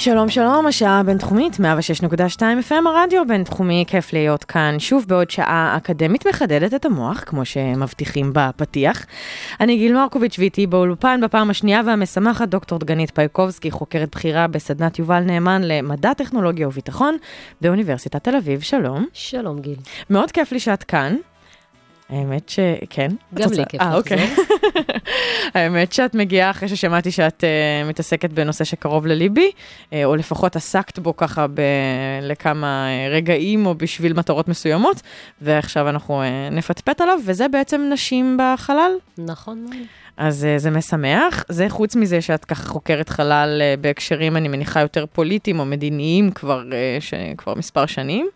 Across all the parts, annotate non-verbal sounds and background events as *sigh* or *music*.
שלום שלום, השעה הבינתחומית, 106.2 FM, הרדיו הבינתחומי, כיף להיות כאן שוב בעוד שעה אקדמית מחדדת את המוח, כמו שמבטיחים בפתיח. אני גיל מרקוביץ' ואיתי באולפן בפעם השנייה והמשמחת דוקטור דגנית פייקובסקי, חוקרת בכירה בסדנת יובל נאמן למדע, טכנולוגיה וביטחון באוניברסיטת תל אביב, שלום. שלום גיל. מאוד כיף לי שאת כאן. האמת שכן. גם לי כיף אה, לחזור. אוקיי. *laughs* האמת שאת מגיעה אחרי ששמעתי שאת uh, מתעסקת בנושא שקרוב לליבי, uh, או לפחות עסקת בו ככה ב- לכמה uh, רגעים או בשביל מטרות מסוימות, ועכשיו אנחנו uh, נפטפט עליו, וזה בעצם נשים בחלל. נכון מאוד. אז uh, זה משמח. זה חוץ מזה שאת ככה חוקרת חלל uh, בהקשרים, אני מניחה, יותר פוליטיים או מדיניים כבר, uh, ש... כבר מספר שנים.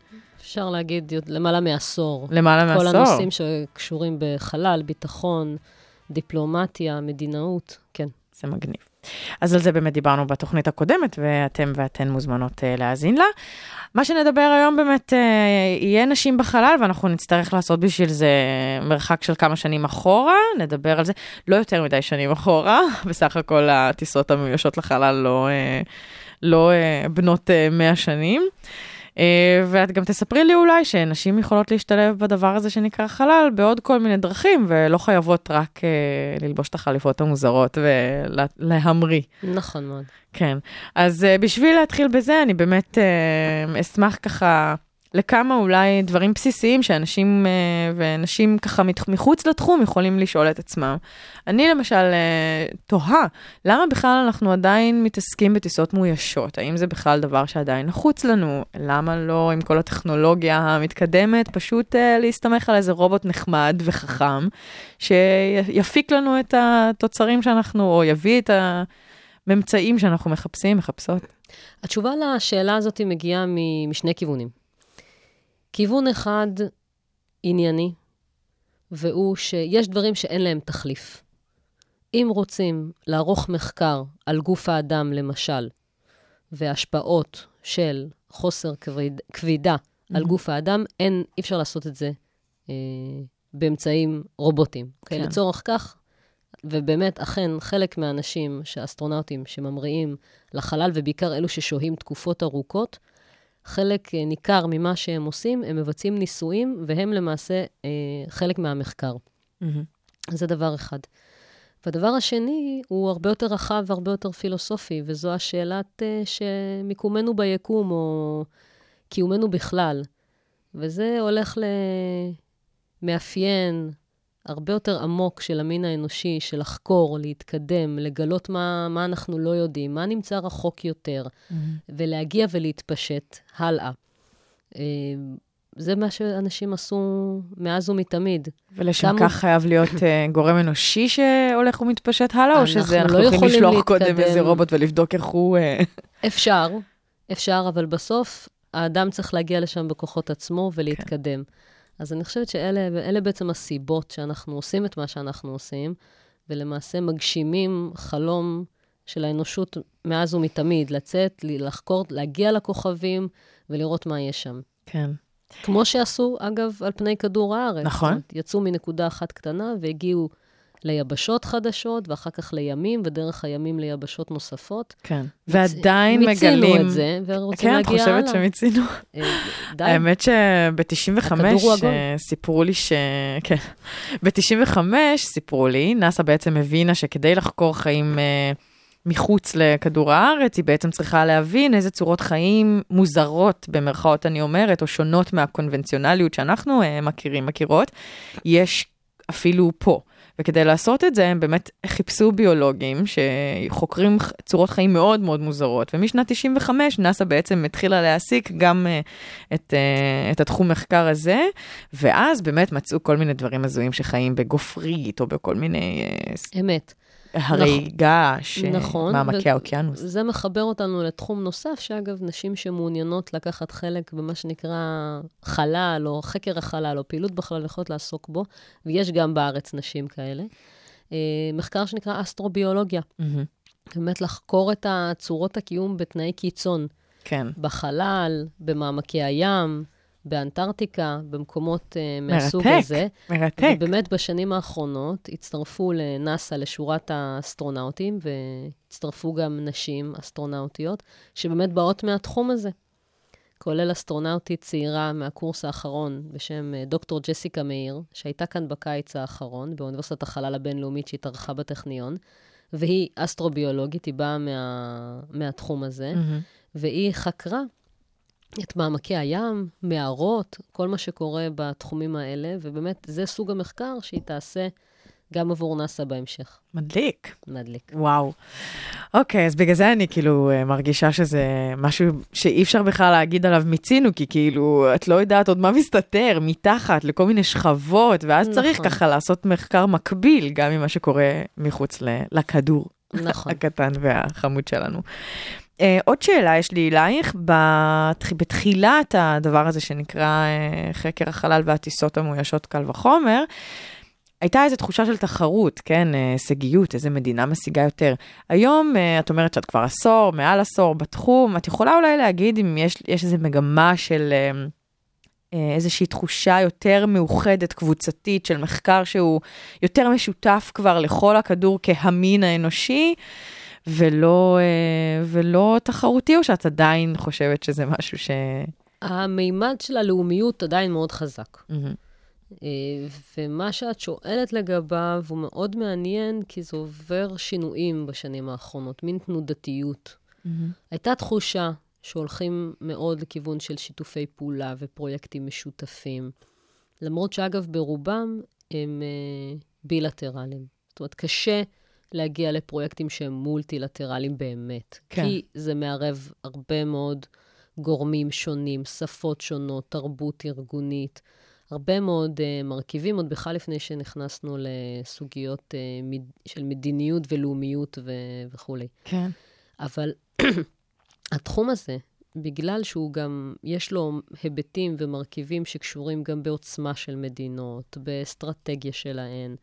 אפשר להגיד למעלה מעשור. למעלה מעשור. כל הנושאים שקשורים בחלל, ביטחון, דיפלומטיה, מדינאות, כן. זה מגניב. אז על זה באמת דיברנו בתוכנית הקודמת, ואתם ואתן מוזמנות uh, להאזין לה. מה שנדבר היום באמת uh, יהיה נשים בחלל, ואנחנו נצטרך לעשות בשביל זה מרחק של כמה שנים אחורה, נדבר על זה, לא יותר מדי שנים אחורה, *laughs* בסך הכל הטיסות המאוישות לחלל לא, uh, לא uh, בנות uh, 100 שנים. Uh, ואת גם תספרי לי אולי שנשים יכולות להשתלב בדבר הזה שנקרא חלל בעוד כל מיני דרכים, ולא חייבות רק uh, ללבוש את החליפות המוזרות ולהמריא. נכון מאוד. כן. אז uh, בשביל להתחיל בזה, אני באמת אשמח ככה לכמה אולי דברים בסיסיים שאנשים uh, ונשים ככה מחוץ לתחום יכולים לשאול את עצמם. אני למשל uh, תוהה, למה בכלל אנחנו עדיין מתעסקים בטיסות מאוישות? האם זה בכלל דבר שעדיין נחוץ לנו? למה לא עם כל הטכנולוגיה המתקדמת, פשוט uh, להסתמך על איזה רובוט נחמד וחכם, שיפיק לנו את התוצרים שאנחנו, או יביא את ה... ממצאים שאנחנו מחפשים, מחפשות. התשובה לשאלה הזאת מגיעה משני כיוונים. כיוון אחד ענייני, והוא שיש דברים שאין להם תחליף. אם רוצים לערוך מחקר על גוף האדם, למשל, והשפעות של חוסר כבד, כבידה על Mhm. גוף האדם, אין, אי אפשר לעשות את זה אה, באמצעים רובוטיים. Okay? כן. לצורך כך, ובאמת, אכן, חלק מהאנשים, האסטרונאוטים שממריאים לחלל, ובעיקר אלו ששוהים תקופות ארוכות, חלק אה, ניכר ממה שהם עושים, הם מבצעים ניסויים, והם למעשה אה, חלק מהמחקר. אז זה דבר אחד. והדבר השני הוא הרבה יותר רחב והרבה יותר פילוסופי, וזו השאלת אה, שמיקומנו ביקום, או קיומנו בכלל. וזה הולך למאפיין הרבה יותר עמוק של המין האנושי, של לחקור, להתקדם, לגלות מה, מה אנחנו לא יודעים, מה נמצא רחוק יותר, ולהגיע ולהתפשט הלאה. אה, זה מה שאנשים עשו מאז ומתמיד. ולשם כמה- כך חייב להיות uh, גורם אנושי שהולך ומתפשט הלאה, או שזה לא אנחנו יכולים יכולים לשלוח להתקדם. קודם איזה רובוט ולבדוק איך הוא... אה, אפשר, אפשר, אבל בסוף האדם צריך להגיע לשם בכוחות עצמו ולהתקדם. אז אני חושבת שאלה אלה בעצם הסיבות שאנחנו עושים את מה שאנחנו עושים, ולמעשה מגשימים חלום של האנושות מאז ומתמיד, לצאת, לחקור, להגיע לכוכבים ולראות מה יש שם. כן. כמו שעשו, אגב, על פני כדור הארץ. נכון. יצאו מנקודה אחת קטנה והגיעו ליבשות חדשות, ואחר כך לימים, ודרך הימים ליבשות נוספות. כן. ועדיין מגלים... מיצינו את זה, ורוצים כן, את להגיע הלאה. חושבת שמיצינו? אה, די. האמת שב-95 הכדור הוא עגול. סיפרו לי ש... כן. ב-95 סיפרו לי, נאס"א בעצם הבינה שכדי לחקור חיים אה, מחוץ לכדור הארץ, היא בעצם צריכה להבין איזה צורות חיים מוזרות, במרכאות אני אומרת, או שונות מהקונבנציונליות שאנחנו אה, מכירים, מכירות, יש אפילו פה. וכדי לעשות את זה, הם באמת חיפשו ביולוגים שחוקרים צורות חיים מאוד מאוד מוזרות, ומשנת 95 נאס"א בעצם התחילה להעסיק גם uh, את, uh, את התחום מחקר הזה, ואז באמת מצאו כל מיני דברים הזויים שחיים בגופרית, או בכל מיני... Uh, אמת. הרי געש, נכון, מעמקי ו- האוקיינוס. זה מחבר אותנו לתחום נוסף, שאגב, נשים שמעוניינות לקחת חלק במה שנקרא חלל, או חקר החלל, או פעילות בחלל, יכולות לעסוק בו, ויש גם בארץ נשים כאלה. אה, מחקר שנקרא אסטרוביולוגיה, מהמם. באמת לחקור את צורות הקיום בתנאי קיצון, כן. בחלל, במעמקי הים, באנטארקטיקה, במקומות אה, מהסוג מרתק, הזה. מרתק. ובאמת בשנים האחרונות הצטרפו לנאס"א לשורת האסטרונאוטים, והצטרפו גם נשים אסטרונאוטיות, שבאמת באות מהתחום הזה. כולל אסטרונאוטית צעירה מהקורס האחרון בשם אה, דוקטור ג'סיקה מאיר, שהייתה כאן בקיץ האחרון, באוניברסיטת החלל הבינלאומית שהתארחה בטכניון, והיא אסטרוביולוגית, היא באה מה, מהתחום הזה, מהמם. והיא חקרה את מעמקי הים, מערות, כל מה שקורה בתחומים האלה, ובאמת, זה סוג המחקר שהיא תעשה גם עבור נאס"א בהמשך. מדליק. מדליק. וואו. אוקיי, אז בגלל זה אני כאילו אה, מרגישה שזה משהו שאי אפשר בכלל להגיד עליו מיצינו, כי כאילו, את לא יודעת עוד מה מסתתר מתחת לכל מיני שכבות, ואז צריך נכון. ככה לעשות מחקר מקביל גם ממה שקורה מחוץ לכדור נכון. הקטן והחמוד שלנו. Uh, עוד שאלה יש לי אלייך, בתח... בתחילת הדבר הזה שנקרא uh, חקר החלל והטיסות המאוישות קל וחומר, הייתה איזו תחושה של תחרות, כן, אה, הישגיות, איזה מדינה משיגה יותר. היום אה, את אומרת שאת כבר עשור, מעל עשור בתחום, את יכולה אולי להגיד אם יש, יש איזו מגמה של אה, אה, איזושהי תחושה יותר מאוחדת, קבוצתית, של מחקר שהוא יותר משותף כבר לכל הכדור כהמין האנושי, ולא, אה, ולא תחרותי, או שאת עדיין חושבת שזה משהו ש... המימד של הלאומיות עדיין מאוד חזק. אה, ומה שאת שואלת לגביו הוא מאוד מעניין, כי זה עובר שינויים בשנים האחרונות, מין תנודתיות. מהמם. הייתה תחושה שהולכים מאוד לכיוון של שיתופי פעולה ופרויקטים משותפים, למרות שאגב, ברובם הם אה, בילטרליים. זאת אומרת, קשה להגיע לפרויקטים שהם מולטילטרליים באמת. כן. כי זה מערב הרבה מאוד גורמים שונים, שפות שונות, תרבות ארגונית, הרבה מאוד uh, מרכיבים, עוד בכלל לפני שנכנסנו לסוגיות uh, מד... של מדיניות ולאומיות ו... וכולי. כן. אבל *clears throat* התחום הזה, בגלל שהוא גם, יש לו היבטים ומרכיבים שקשורים גם בעוצמה של מדינות, באסטרטגיה שלהן,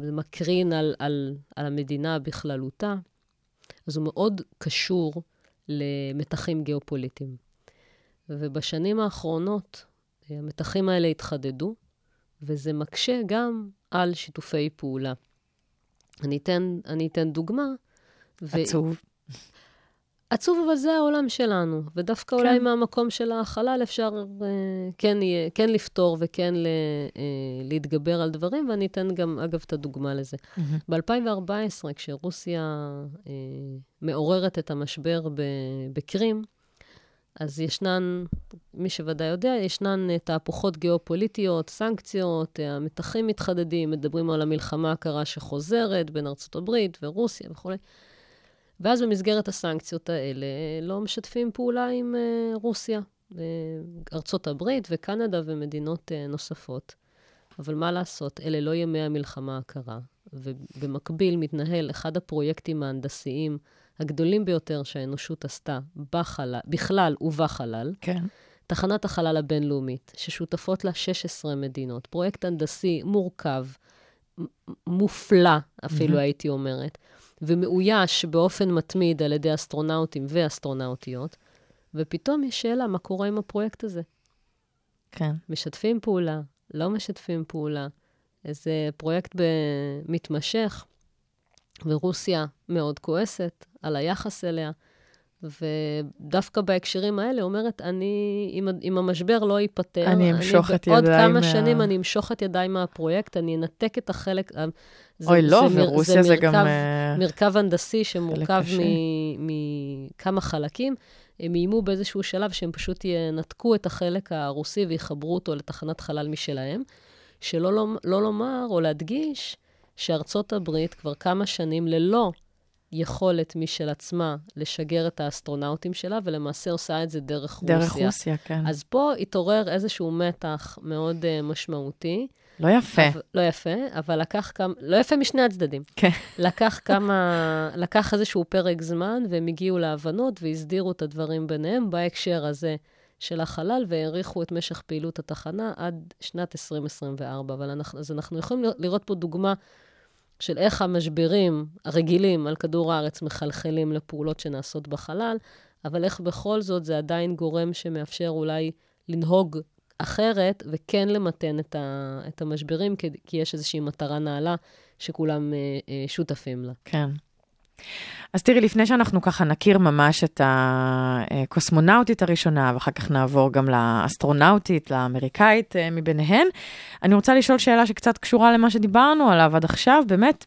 זה מקרין על, על, על המדינה בכללותה, אז הוא מאוד קשור למתחים גיאופוליטיים. ובשנים האחרונות אה, המתחים האלה התחדדו, וזה מקשה גם על שיתופי פעולה. אני אתן, אני אתן דוגמה. ו- עצוב. אבל זה העולם שלנו, ודווקא כן. אולי מהמקום של החלל אפשר אה, כן, יהיה, כן לפתור וכן ל, אה, להתגבר על דברים, ואני אתן גם, אגב, את הדוגמה לזה. מהמם. ב-2014, כשרוסיה אה, מעוררת את המשבר ב- בקרים, אז ישנן, מי שוודאי יודע, ישנן אה, תהפוכות גיאופוליטיות, סנקציות, אה, המתחים מתחדדים, מדברים על המלחמה הקרה שחוזרת בין ארצות הברית ורוסיה וכולי. ואז במסגרת הסנקציות האלה לא משתפים פעולה עם uh, רוסיה, uh, ארצות הברית וקנדה ומדינות uh, נוספות. אבל מה לעשות, אלה לא ימי המלחמה הקרה, ובמקביל מתנהל אחד הפרויקטים ההנדסיים הגדולים ביותר שהאנושות עשתה בחלל, בכלל ובחלל, כן. תחנת החלל הבינלאומית, ששותפות לה 16 מדינות. פרויקט הנדסי מורכב, מופלא אפילו, מהמם. הייתי אומרת, ומאויש באופן מתמיד על ידי אסטרונאוטים ואסטרונאוטיות, ופתאום יש שאלה, מה קורה עם הפרויקט הזה? כן. משתפים פעולה, לא משתפים פעולה, איזה פרויקט מתמשך, ורוסיה מאוד כועסת על היחס אליה, ודווקא בהקשרים האלה אומרת, אני, אם, אם המשבר לא ייפתר, אני אמשוך את ידיי כמה מה- שנים אני אמשוך את ידיי מהפרויקט, אני אנתק את החלק... זה- אוי, לא, זה ורוסיה זה גם... מרכב- אה, מרכב הנדסי שמורכב מכמה חלקים. הם איימו באיזשהו שלב שהם פשוט ינתקו את החלק הרוסי ויחברו אותו לתחנת חלל משלהם, שלא לומ- לא לומר או להדגיש שארצות הברית כבר כמה שנים ללא יכולת משל עצמה לשגר את האסטרונאוטים שלה, ולמעשה עושה את זה דרך, דרך רוסיה. רוסיה, כן. אז פה התעורר איזשהו מתח מאוד uh, משמעותי, לא יפה. אבל, לא יפה, אבל לקח כמה, לא יפה משני הצדדים. כן. לקח כמה, לקח איזשהו פרק זמן, והם הגיעו להבנות והסדירו את הדברים ביניהם בהקשר הזה של החלל, והאריכו את משך פעילות התחנה עד שנת 2024. אבל אנחנו, אז אנחנו יכולים לראות פה דוגמה של איך המשברים הרגילים על כדור הארץ מחלחלים לפעולות שנעשות בחלל, אבל איך בכל זאת זה עדיין גורם שמאפשר אולי לנהוג אחרת, וכן למתן את, ה, את המשברים, כי, כי יש איזושהי מטרה נעלה שכולם אה, אה, שותפים לה. כן. אז תראי, לפני שאנחנו ככה נכיר ממש את הקוסמונאוטית הראשונה, ואחר כך נעבור גם לאסטרונאוטית, לאמריקאית אה, מביניהן, אני רוצה לשאול שאלה שקצת קשורה למה שדיברנו עליו עד עכשיו, באמת,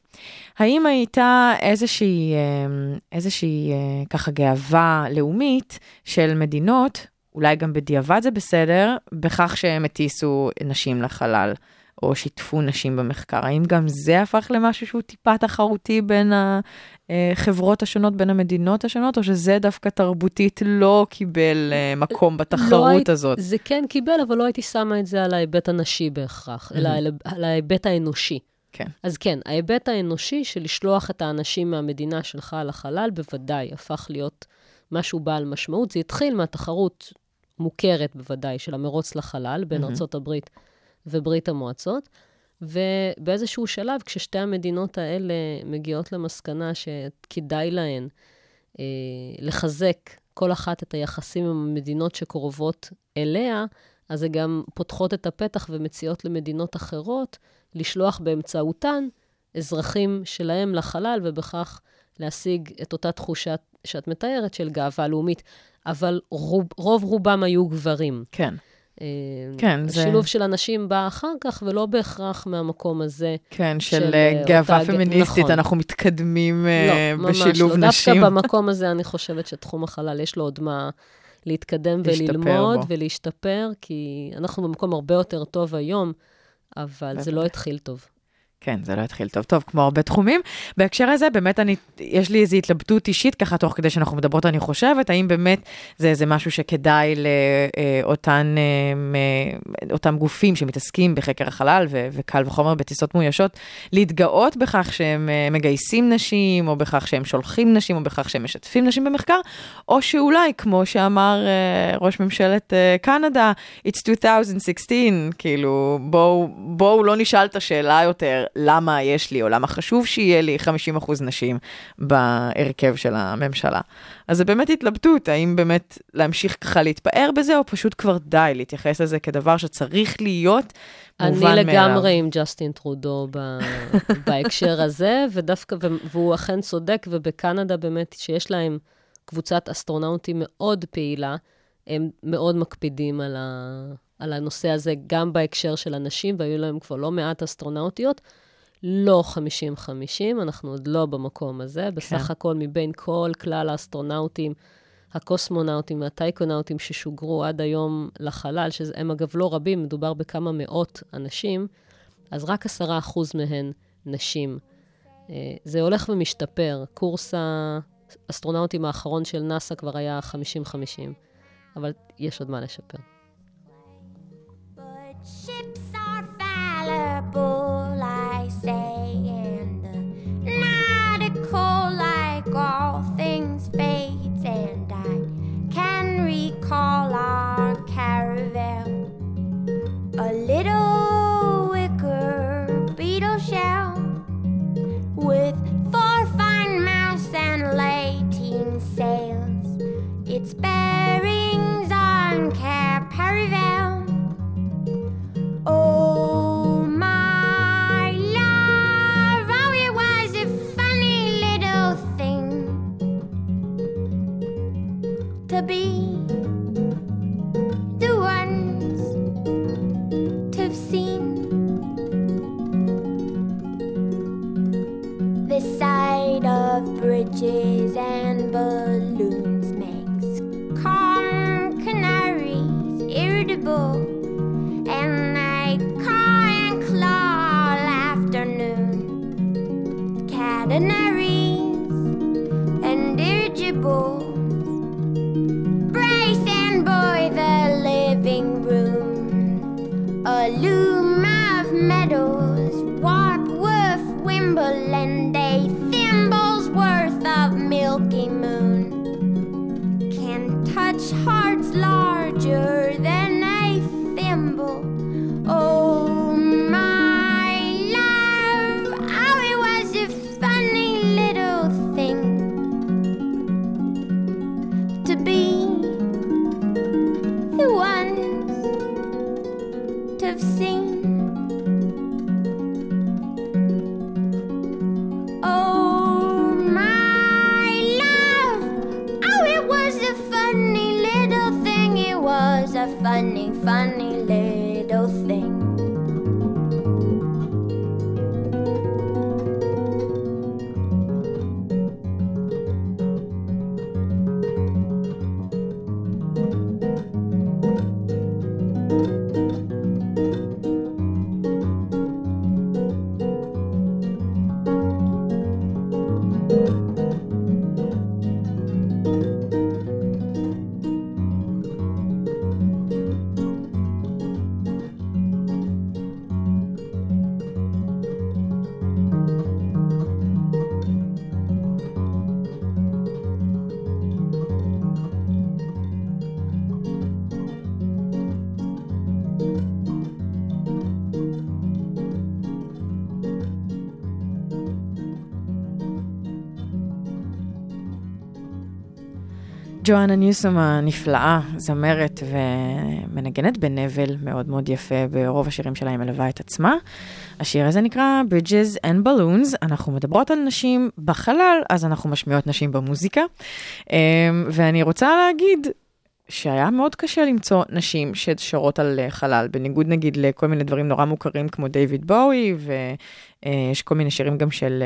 האם הייתה איזושהי, אה, איזושהי אה, ככה גאווה לאומית של מדינות, אולי גם בדיעבד זה בסדר, בכך שהם הטיסו נשים לחלל? או שיתפו נשים במחקר. האם גם זה הפך למשהו שהוא טיפה תחרותי בין החברות השונות, בין המדינות השונות, או שזה דווקא תרבותית לא קיבל אה, מקום בתחרות לא הזאת? זה כן קיבל, אבל לא הייתי שמה את זה על ההיבט הנשי בהכרח, אלא על, ההיבט האנושי. כן. אז כן, ההיבט האנושי של לשלוח את האנשים מהמדינה שלך לחלל, בוודאי הפך להיות משהו בעל משמעות. זה התחיל מהתחרות מוכרת בוודאי של המרוץ לחלל בין mm-hmm. הברית וברית המועצות. ובאיזשהו שלב, כששתי המדינות האלה מגיעות למסקנה שכדאי להן אה, לחזק כל אחת את היחסים עם המדינות שקרובות אליה, אז זה גם פותחות את הפתח ומציעות למדינות אחרות לשלוח באמצעותן אזרחים שלהם לחלל, ובכך להשיג את אותה תחושה שאת מתארת של גאווה לאומית. אבל רוב, רוב רובם היו גברים. כן. אה, כן, זה... השילוב של אנשים בא אחר כך, ולא בהכרח מהמקום הזה. כן, של, של אה, גאווה אותה... פמיניסטית, נכון. אנחנו מתקדמים לא, בשילוב לא. נשים. דווקא במקום הזה אני חושבת שתחום החלל, יש לו עוד מה להתקדם וללמוד בו. ולהשתפר, כי אנחנו במקום הרבה יותר טוב היום, אבל זה לא התחיל טוב. כן, זה לא התחיל טוב. טוב, כמו הרבה תחומים. בהקשר הזה, באמת, אני, יש לי איזו התלבטות אישית, ככה תוך כדי שאנחנו מדברות, אני חושבת, האם באמת זה איזה משהו שכדאי לאותן, אה, אותם גופים שמתעסקים בחקר החלל, ו, וקל וחומר בטיסות מאוישות, להתגאות בכך שהם אה, מגייסים נשים, או בכך שהם שולחים נשים, או בכך שהם משתפים נשים במחקר, או שאולי, כמו שאמר אה, ראש ממשלת קנדה, It's 2016, כאילו, בואו בוא לא נשאל את השאלה יותר. למה יש לי, או למה חשוב שיהיה לי 50% נשים בהרכב של הממשלה. אז זה באמת התלבטות, האם באמת להמשיך ככה להתפאר בזה, או פשוט כבר די, להתייחס לזה כדבר שצריך להיות מובן מאליו. אני לגמרי עם ג'סטין טרודו ב... *laughs* בהקשר הזה, ודווקא, והוא אכן צודק, ובקנדה באמת, שיש להם קבוצת אסטרונאוטים מאוד פעילה, הם מאוד מקפידים על, ה... על הנושא הזה, גם בהקשר של הנשים, והיו להם כבר לא מעט אסטרונאוטיות. לא 50-50, אנחנו עוד לא במקום הזה. כן. בסך הכל, מבין כל כלל האסטרונאוטים, הקוסמונאוטים והטייקונאוטים ששוגרו עד היום לחלל, שהם אגב לא רבים, מדובר בכמה מאות אנשים, אז רק עשרה אחוז מהן נשים. אה, זה הולך ומשתפר. קורס האסטרונאוטים האחרון של נאס"א כבר היה 50-50, אבל יש עוד מה לשפר. Ship and touch hearts larger. ג'ואנה ניוסום הנפלאה, זמרת ומנגנת בנבל מאוד מאוד יפה, ברוב השירים שלה היא מלווה את עצמה. השיר הזה נקרא Bridges and Balloons, אנחנו מדברות על נשים בחלל, אז אנחנו משמיעות נשים במוזיקה. אמ, ואני רוצה להגיד שהיה מאוד קשה למצוא נשים ששרות על אה, חלל, בניגוד נגיד לכל מיני דברים נורא מוכרים כמו דיוויד בואי, ויש כל מיני שירים גם של...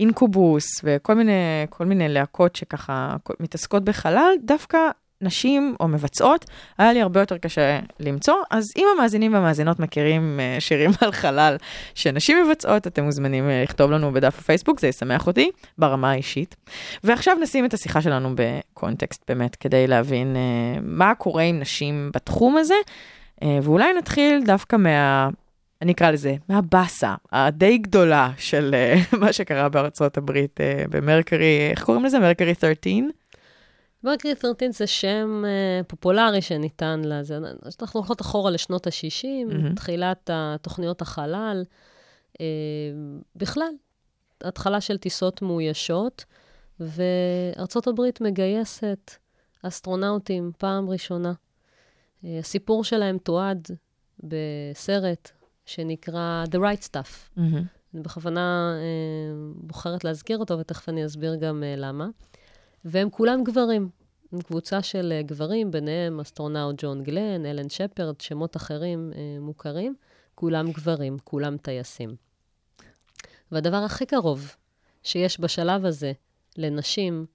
אינקובוס וכל מיני, כל מיני להקות שככה מתעסקות בחלל, דווקא נשים או מבצעות, היה לי הרבה יותר קשה למצוא. אז אם המאזינים והמאזינות מכירים uh, שירים על חלל שנשים מבצעות, אתם מוזמנים uh, לכתוב לנו בדף הפייסבוק, זה ישמח אותי ברמה האישית. ועכשיו נשים את השיחה שלנו בקונטקסט באמת, כדי להבין uh, מה קורה עם נשים בתחום הזה, ואולי נתחיל דווקא מה... אני אקרא לזה, מהבאסה הדי גדולה של uh, *laughs* מה שקרה בארצות הברית uh, במרקרי, איך קוראים לזה? מרקרי 13? מרקרי 13 זה שם uh, פופולרי שניתן לזה. אנחנו הולכות אחורה לשנות ה-60, mm-hmm. תחילת תוכניות החלל. Uh, בכלל, התחלה של טיסות מאוישות, וארצות הברית מגייסת אסטרונאוטים פעם ראשונה. Uh, הסיפור שלהם תועד בסרט שנקרא The Right Stuff. Mm-hmm. אני בכוונה אה, בוחרת להזכיר אותו, ותכף אני אסביר גם אה, למה. והם כולם גברים. הם קבוצה של אה, גברים, ביניהם אסטרונאוט ג'ון גלן, אלן שפרד, שמות אחרים אה, מוכרים. כולם גברים, כולם טייסים. והדבר הכי קרוב שיש בשלב הזה לנשים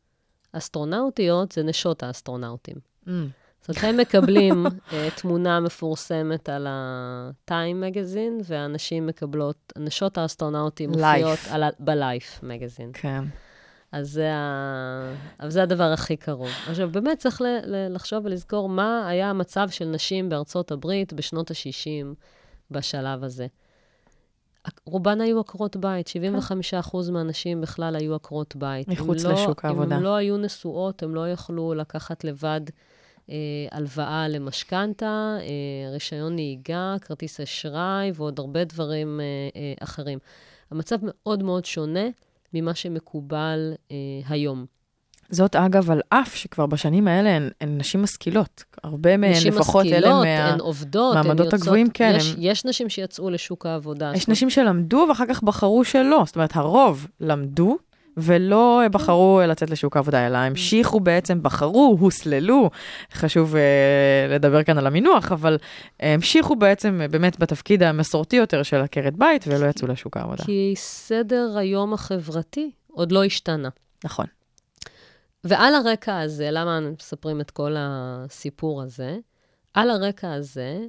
אסטרונאוטיות זה נשות האסטרונאוטים. Mm. זאת אומרת, הם מקבלים uh, תמונה מפורסמת על ה-Time מגזין, והנשים מקבלות, נשות האסטרונאוטים מופיעות ב-Life מגזין. כן. אז זה, ה... אבל זה הדבר הכי קרוב. עכשיו, באמת צריך ל- ל- לחשוב ולזכור מה היה המצב של נשים בארצות הברית בשנות ה-60 בשלב הזה. רובן היו עקרות בית, 75% מהנשים בכלל היו עקרות בית. מחוץ לשוק לא, העבודה. אם הם לא היו נשואות, הם לא יכלו לקחת לבד הלוואה למשכנתה, אה, רישיון נהיגה, כרטיס אשראי ועוד הרבה דברים אה, אה, אחרים. המצב מאוד מאוד שונה ממה שמקובל אה, היום. זאת אגב על אף שכבר בשנים האלה הן, הן נשים משכילות. הרבה מהן, לפחות אלה מה... נשים משכילות, הן עובדות, הן יוצאות... הגבוהים, כן. יש, הם... יש נשים שיצאו לשוק העבודה. יש נשים שלמדו ואחר כך בחרו שלא. זאת אומרת, הרוב למדו, ולא בחרו לצאת לשוק העבודה, אלא המשיכו בעצם, בחרו, הוסללו, חשוב uh, לדבר כאן על המינוח, אבל המשיכו בעצם uh, באמת בתפקיד המסורתי יותר של עקרת בית, ולא יצאו לשוק העבודה. כי סדר היום החברתי עוד לא השתנה. נכון. ועל הרקע הזה, למה מספרים את כל הסיפור הזה? על הרקע הזה,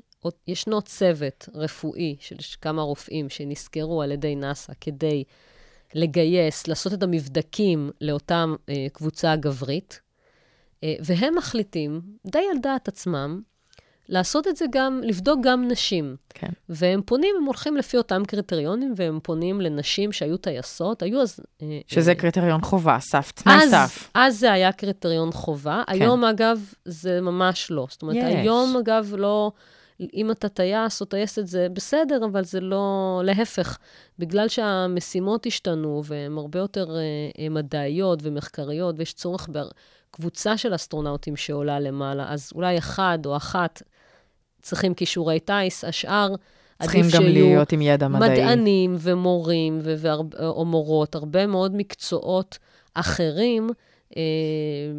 ישנו צוות רפואי של כמה רופאים שנסקרו על ידי נאס"א כדי לגייס, לעשות את המבדקים לאותה אה, קבוצה גברית, אה, והם מחליטים, די על דעת עצמם, לעשות את זה גם, לבדוק גם נשים. כן. והם פונים, הם הולכים לפי אותם קריטריונים, והם פונים לנשים שהיו טייסות, היו אז... אה, שזה אה, קריטריון חובה, סף, תנאי אז, סף. אז זה היה קריטריון חובה. כן. היום, אגב, זה ממש לא. זאת אומרת, יש. היום, אגב, לא... אם אתה טייס או טייסת זה בסדר, אבל זה לא... להפך, בגלל שהמשימות השתנו והן הרבה יותר uh, מדעיות ומחקריות, ויש צורך בקבוצה של אסטרונאוטים שעולה למעלה, אז אולי אחד או אחת צריכים כישורי טיס, השאר... צריכים גם להיות עם ידע מדעי. מדענים ומורים ו- ו- או מורות, הרבה מאוד מקצועות אחרים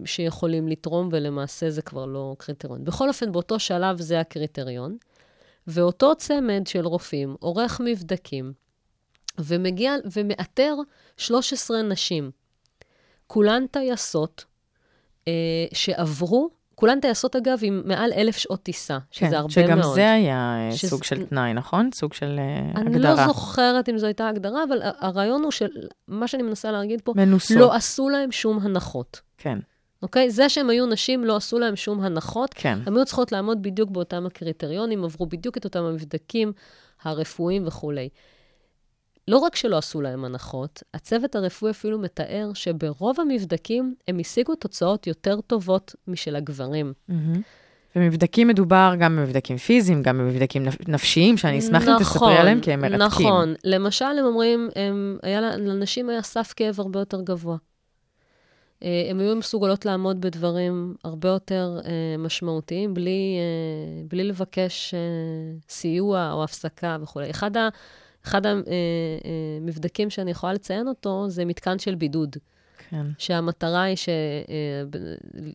שיכולים לתרום, ולמעשה זה כבר לא קריטריון. בכל אופן, באותו שלב זה הקריטריון, ואותו צמד של רופאים עורך מבדקים, ומגיע ומאתר 13 נשים. כולן טייסות אה, שעברו, כולן טייסות אגב עם מעל אלף שעות טיסה, שזה כן, הרבה שגם מאוד. זה היה אה, שזה- סוג של תנאי, נכון? סוג של אה, אני הגדרה. לא זוכרת אם זו הייתה הגדרה, אבל הרעיון הוא של, מה שאני מנסה להגיד פה, מנוסות. לא עשו להם שום הנחות, כן, אוקיי? זה שהם היו נשים, לא עשו להם שום הנחות. כן. הן היו צריכות לעמוד בדיוק באותם הקריטריונים, עברו בדיוק את אותם המבדקים הרפואיים וכולי. לא רק שלא עשו להם הנחות, הצוות הרפואי אפילו מתאר שברוב המבדקים הם השיגו תוצאות יותר טובות משל הגברים. מהמם. ומבדקים מדובר גם במבדקים פיזיים, גם במבדקים נפ- נפשיים, שאני אשמח אם תספרי עליהם, כי הם מרתקים. נכון. למשל, הם אומרים, הם, היה, לנשים היה סף כאב הרבה יותר גבוה. אה, הן היו מסוגלות לעמוד בדברים הרבה יותר אה, משמעותיים, בלי, אה, בלי לבקש אה, סיוע או הפסקה וכולי. אחד, ה, אחד המבדקים שאני יכולה לציין אותו, זה מתקן של בידוד. כן. שהמטרה היא ש... אה,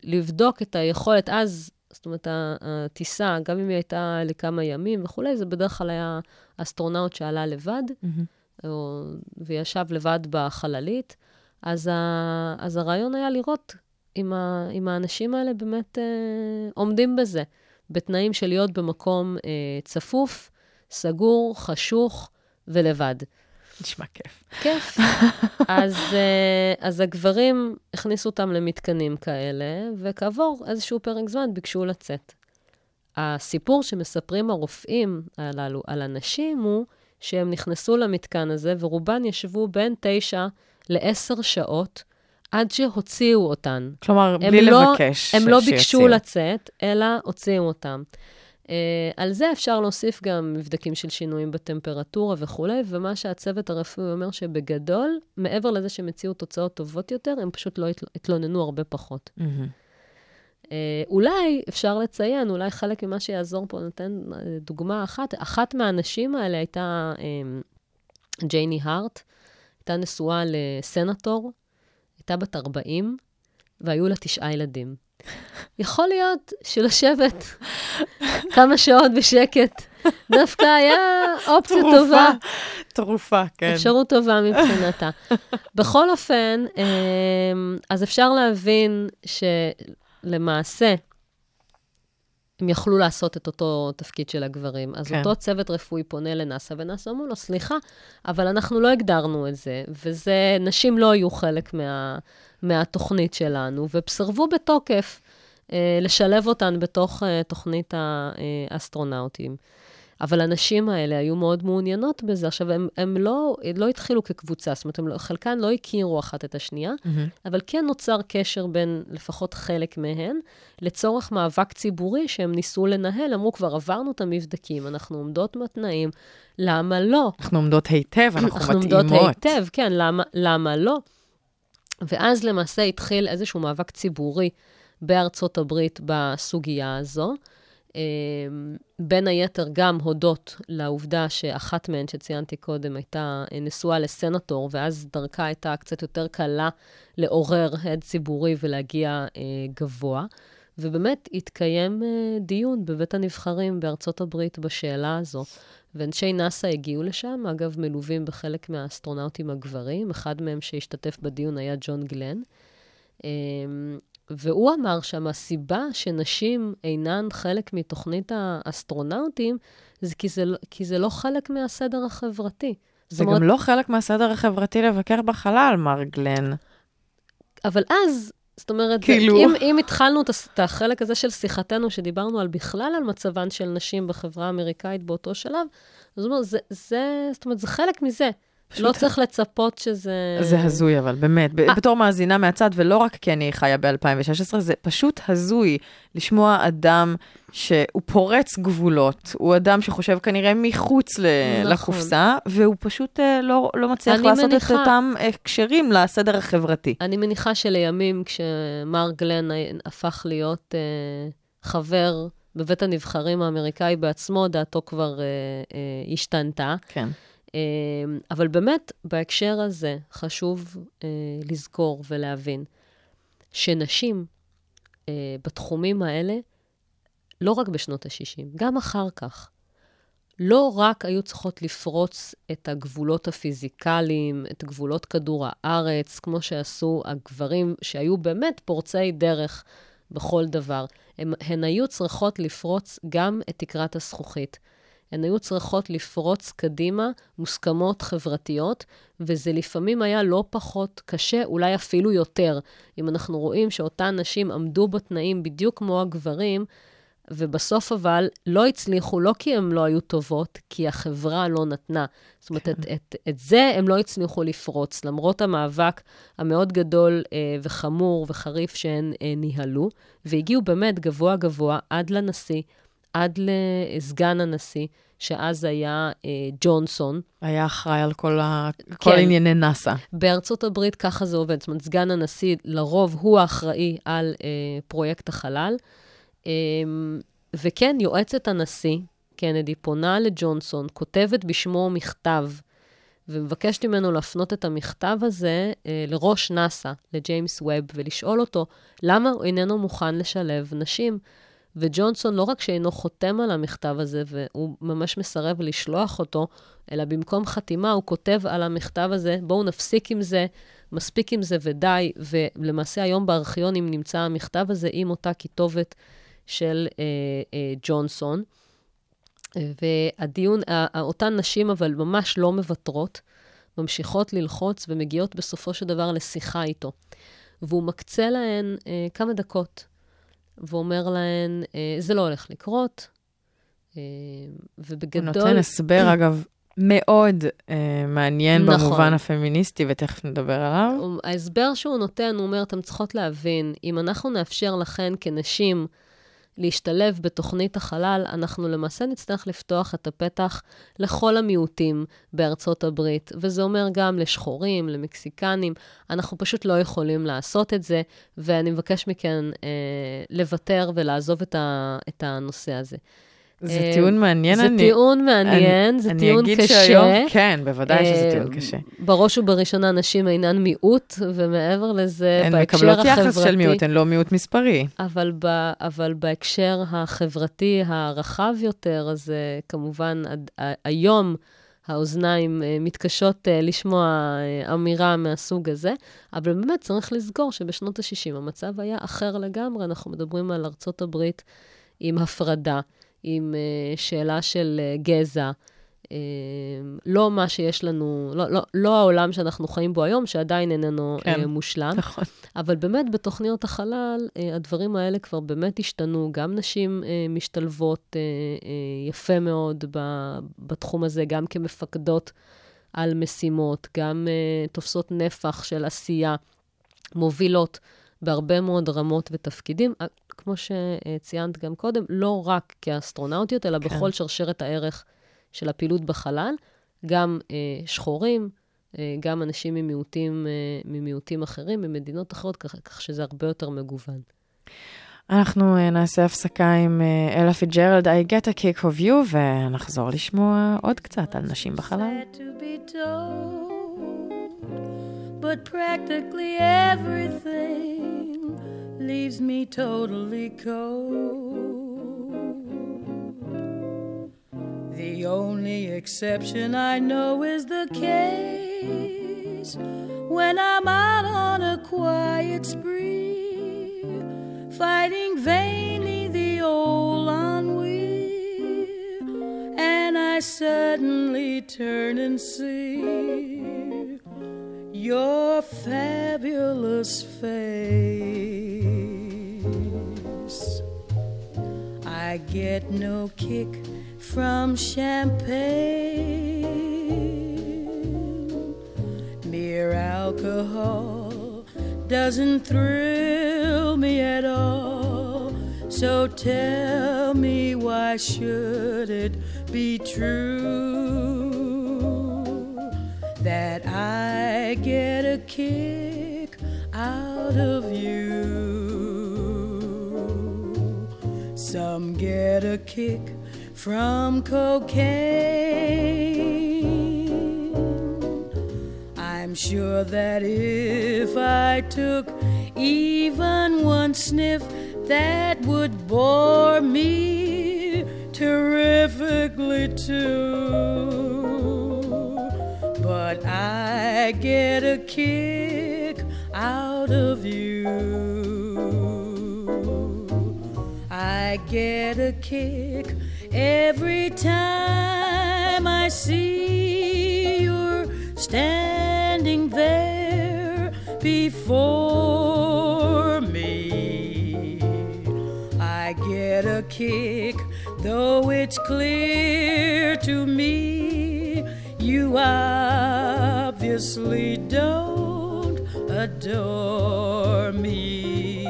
לבדוק את היכולת אז, זאת אומרת, הטיסה, גם אם היא הייתה לכמה ימים וכולי, זה בדרך כלל היה אסטרונאוט שעלה לבד, מהמם. או, וישב לבד בחללית. אז, ה, אז הרעיון היה לראות אם, ה, אם האנשים האלה באמת אה, עומדים בזה, בתנאים של להיות במקום אה, צפוף, סגור, חשוך ולבד. נשמע כיף. כיף. אז, אה, אז הגברים הכניסו אותם למתקנים כאלה, וכעבור איזשהו פרק זמן ביקשו לצאת. הסיפור שמספרים הרופאים הללו על הנשים הוא שהם נכנסו למתקן הזה, ורובן ישבו בין תשע לעשר שעות עד שהוציאו אותן. כלומר, בלי לא- לבקש הם לא ביקשו שיציעו. לצאת, אלא הוציאו אותם. Uh, על זה אפשר להוסיף גם מבדקים של שינויים בטמפרטורה וכולי, ומה שהצוות הרפואי אומר שבגדול, מעבר לזה שהם הציעו תוצאות טובות יותר, הם פשוט לא התל- התלוננו הרבה פחות. Uh, אולי אפשר לציין, אולי חלק ממה שיעזור פה, נותן uh, דוגמה אחת. אחת מהנשים האלה הייתה um, ג'ייני הארט, הייתה נשואה לסנטור, הייתה בת 40, והיו לה תשעה ילדים. יכול להיות שלשבת כמה שעות בשקט דווקא היה אופציה טובה, תרופה, כן. אפשרות טובה מבחינתה. בכל אופן, אמ, אז אפשר להבין שלמעשה, הם יכלו לעשות את אותו תפקיד של הגברים. אז כן. אותו צוות רפואי פונה לנאסא, ונאסא אמרו לו, סליחה, אבל אנחנו לא הגדרנו את זה, וזה, נשים לא היו חלק מה, מהתוכנית שלנו, וסרבו בתוקף אה, לשלב אותן בתוך אה, תוכנית האסטרונאוטים. אבל הנשים האלה היו מאוד מעוניינות בזה. עכשיו, הם, הם לא, לא התחילו כקבוצה, זאת אומרת, הם לא, חלקן לא הכירו אחת את השנייה, מהמם. אבל כן נוצר קשר בין לפחות חלק מהן, לצורך מאבק ציבורי שהם ניסו לנהל. אמרו, כבר עברנו את המבדקים, אנחנו עומדות בתנאים, למה לא? אנחנו עומדות היטב, אנחנו אנחנו מתאימות. עומדות היטב, כן, למה, למה לא? ואז למעשה התחיל איזשהו מאבק ציבורי בארצות הברית בסוגיה הזו. אה, בין היתר גם הודות לעובדה שאחת מהן שציינתי קודם הייתה אה, נשואה לסנטור, ואז דרכה הייתה קצת יותר קלה לעורר הד ציבורי ולהגיע אה, גבוה. ובאמת התקיים דיון בבית הנבחרים בארצות הברית בשאלה הזו. ואנשי נאס"א הגיעו לשם, אגב, מלווים בחלק מהאסטרונאוטים הגברים. אחד מהם שהשתתף בדיון היה ג'ון גלן. אמ, והוא אמר שם, הסיבה שנשים אינן חלק מתוכנית האסטרונאוטים, זה כי זה, לא- כי זה לא חלק מהסדר החברתי. זה גם לא חלק מהסדר החברתי לבקר בחלל, מר גלן. אבל אז, זאת אומרת, כאילו- אם, אם התחלנו את החלק הזה של שיחתנו, שדיברנו על בכלל על מצבן של נשים בחברה האמריקאית באותו שלב, אז הוא אומר, זה, זה, זאת אומרת, זה חלק מזה. פשוט לא צריך לצפות שזה... זה הזוי, אבל באמת, ב- אה. בתור מאזינה מהצד, ולא רק כי אני חיה ב-2016, זה פשוט הזוי לשמוע אדם שהוא פורץ גבולות, הוא אדם שחושב כנראה מחוץ ל- נכון. לקופסה, והוא פשוט אה, לא, לא מצליח לעשות מניחה- את אותם הקשרים לסדר החברתי. אני מניחה שלימים, כשמר גלן הפך להיות אה, חבר בבית הנבחרים האמריקאי בעצמו, דעתו כבר אה, אה, השתנתה. כן. אה, אבל באמת, בהקשר הזה, חשוב אה, לזכור ולהבין. שנשים אה, בתחומים האלה, לא רק בשנות ה-60, גם אחר כך, לא רק היו צריכות לפרוץ את הגבולות הפיזיקליים, את גבולות כדור הארץ, כמו שעשו הגברים שהיו באמת פורצי דרך בכל דבר. הם, הן היו צריכות לפרוץ גם את תקרת הזכוכית. הן היו צריכות לפרוץ קדימה מוסכמות חברתיות, וזה לפעמים היה לא פחות קשה, אולי אפילו יותר. אם אנחנו רואים שאותן נשים עמדו בתנאים בדיוק כמו הגברים, ובסוף אבל לא הצליחו, לא כי הן לא היו טובות, כי החברה לא נתנה. זאת אומרת, את, את, את זה הם לא הצליחו לפרוץ, למרות המאבק המאוד גדול אה, וחמור וחריף שהן אה, ניהלו, והגיעו באמת גבוה גבוה עד לנשיא, עד לסגן הנשיא, שאז היה אה, ג'ונסון. היה אחראי על כל, ה... כל ענייני נאסא. בארצות הברית ככה זה עובד, זאת אומרת, סגן הנשיא לרוב הוא האחראי על אה, פרויקט החלל. אה, וכן, יועצת הנשיא, קנדי, פונה לג'ונסון, כותבת בשמו מכתב, ומבקשת ממנו להפנות את המכתב הזה אה, לראש נאסא, לג'יימס ווב, ולשאול אותו למה הוא איננו מוכן לשלב נשים. וג'ונסון לא רק שאינו חותם על המכתב הזה, והוא ממש מסרב לשלוח אותו, אלא במקום חתימה הוא כותב על המכתב הזה, בואו נפסיק עם זה, מספיק עם זה ודי. ולמעשה היום בארכיונים נמצא המכתב הזה עם אותה כתובת של אה, אה, ג'ונסון. והדיון, אותן נשים אבל ממש לא מוותרות, ממשיכות ללחוץ ומגיעות בסופו של דבר לשיחה איתו. והוא מקצה להן אה, כמה דקות ואומר להן, אה, זה לא הולך לקרות, אה, ובגדול... הוא נותן הסבר, *clears throat* אגב, מאוד אה, מעניין נכון. במובן הפמיניסטי, ותכף נדבר עליו. ההסבר שהוא נותן, הוא אומר, אתם צריכות להבין, אם אנחנו נאפשר לכן כנשים להשתלב בתוכנית החלל, אנחנו למעשה נצטרך לפתוח את הפתח לכל המיעוטים בארצות הברית, וזה אומר גם לשחורים, למקסיקנים, אנחנו פשוט לא יכולים לעשות את זה, ואני מבקש מכן אה, לוותר ולעזוב את, ה, את הנושא הזה. זה אה, טיעון מעניין. זה אני, טיעון מעניין, אני, זה אני טיעון אגיד קשה. שהיום, כן, בוודאי שזה אה, טיעון קשה. בראש ובראשונה, נשים אינן מיעוט, ומעבר לזה, הן בהקשר מקבלות החברתי... יחס של מיעוט, הן לא מיעוט מספרי. אבל, ב, אבל בהקשר החברתי הרחב יותר, אז uh, כמובן, היום האוזניים מתקשות לשמוע אמירה מהסוג הזה, אבל באמת צריך לזכור שבשנות ה-60 המצב היה אחר לגמרי. אנחנו מדברים על ארצות הברית עם הפרדה. עם uh, שאלה של uh, גזע. Uh, לא מה שיש לנו, לא, לא, לא העולם שאנחנו חיים בו היום, שעדיין איננו כן, מושלם. נכון. אבל באמת, בתוכניות החלל, הדברים האלה כבר באמת השתנו. גם נשים משתלבות יפה מאוד בתחום הזה, גם כמפקדות על משימות, גם תופסות נפח של עשייה, מובילות בהרבה מאוד רמות ותפקידים. כמו שציינת גם קודם, לא רק כאסטרונאוטיות, אלא כן. בכל שרשרת הערך של הפעילות בחלל, גם אה, שחורים, אה, גם אנשים ממיעוטים, אה, ממיעוטים אחרים, ממדינות אחרות, כך, כך שזה הרבה יותר מגוון. אנחנו uh, נעשה הפסקה עם uh, אלה פיג'רלד, I get a kick of you, ונחזור לשמוע עוד קצת על נשים בחלל. But practically everything leaves me totally cold. The only exception I know is the case when I'm out on a quiet spree, fighting vainly the old ennui, and I suddenly turn and see your fabulous face. I get no kick from champagne. Mere alcohol doesn't thrill me at all. So tell me, why should it be true? that I get a kick out of you. Some get a kick from cocaine. I'm sure that if I took even one sniff that would bore me terrifically too. But I get a kick out of you. I get a kick every time I see you're standing there before me. I get a kick, though it's clear to me you obviously don't adore me.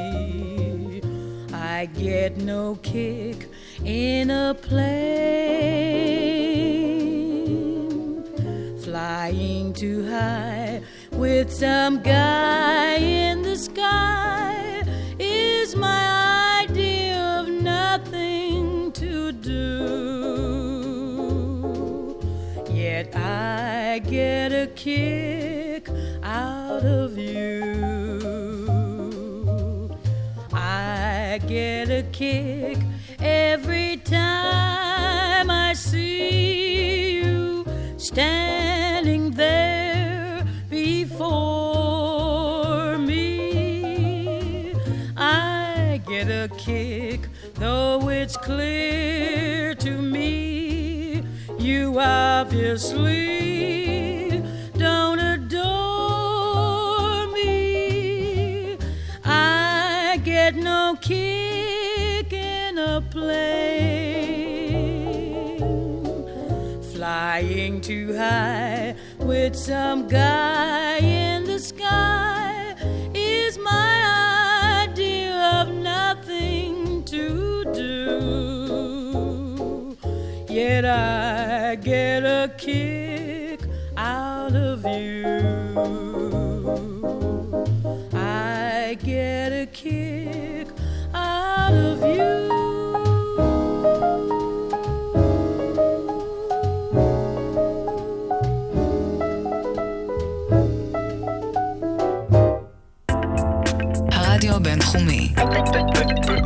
I get no kick in a plane, flying too high with some guy kick out of you. I get a kick every time I see you standing there before me. I get a kick, though it's clear to me you obviously too high with some guy in the sky is my idea of nothing to do. Yet I get a kick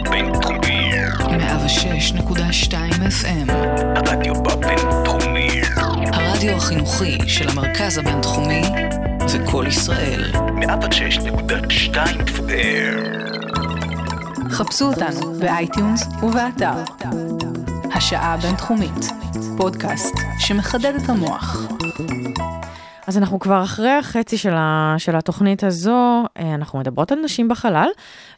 בינתחומי. 106.2 FM, הרדיו בבינתחומי. הרדיו החינוכי של המרכז הבינתחומי וקול ישראל. 106.2 FM. חפשו אותנו ב iTunes ובאתר. השעה הבינתחומית, פודקאסט שמחדד את המוח. אז אנחנו כבר אחרי החצי של, ה, של התוכנית הזו, אה, אנחנו מדברות על נשים בחלל,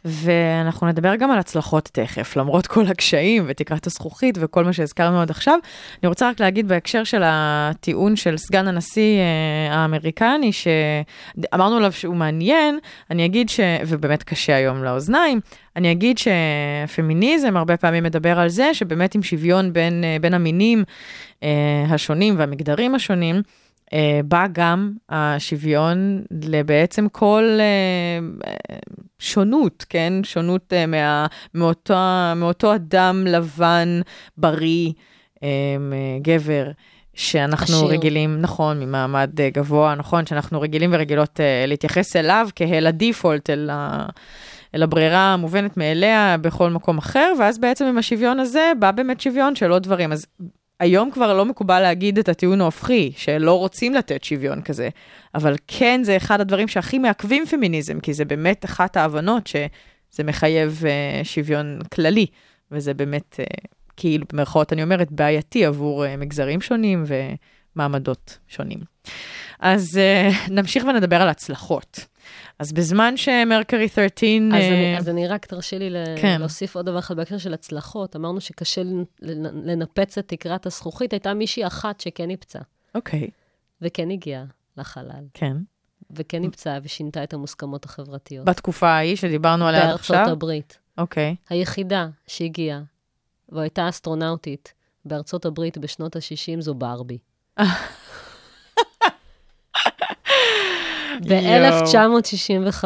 ואנחנו נדבר גם על הצלחות תכף, למרות כל הקשיים ותקרת הזכוכית וכל מה שהזכרנו עד עכשיו. אני רוצה רק להגיד בהקשר של הטיעון של סגן הנשיא אה, האמריקני, שאמרנו עליו שהוא מעניין, אני אגיד ש... ובאמת קשה היום לאוזניים, אני אגיד שפמיניזם הרבה פעמים מדבר על זה שבאמת עם שוויון בין, אה, בין המינים השונים והמגדרים השונים, בא גם השוויון לבעצם כל uh, שונות, כן? שונות uh, מה, מאותו, מאותו אדם לבן, בריא, um, גבר. שאנחנו עשיר. רגילים, נכון, ממעמד uh, גבוה, נכון, שאנחנו רגילים ורגילות uh, להתייחס אליו כאל הדיפולט, אל, ה, אל הברירה המובנת מאליה בכל מקום אחר, ואז בעצם עם השוויון הזה בא באמת שוויון של עוד דברים. אז היום כבר לא מקובל להגיד את הטיעון ההופכי, שלא רוצים לתת שוויון כזה, אבל כן זה אחד הדברים שהכי מעכבים פמיניזם, כי זה באמת אחת ההבנות שזה מחייב uh, שוויון כללי, וזה באמת, uh, כאילו, במרכאות אני אומרת, בעייתי עבור uh, מגזרים שונים ומעמדות שונים. אז uh, נמשיך ונדבר על הצלחות. אז בזמן שמרקרי 13... אז, אה, אני, אז אני רק תרשי לי כן. להוסיף עוד דבר אחד בהקשר של הצלחות. אמרנו שקשה לנ- לנ- לנפץ את תקרת הזכוכית. הייתה מישהי אחת שכן ניפצה, אוקיי, וכן הגיעה לחלל, כן. וכן ניפצה ושינתה את המוסכמות החברתיות. בתקופה ההיא שדיברנו עליה עד בארצות עכשיו? הברית. אוקיי. היחידה שהגיעה והייתה אסטרונאוטית בארצות הברית בשנות ה-60 זו ברבי. *laughs* ב-1965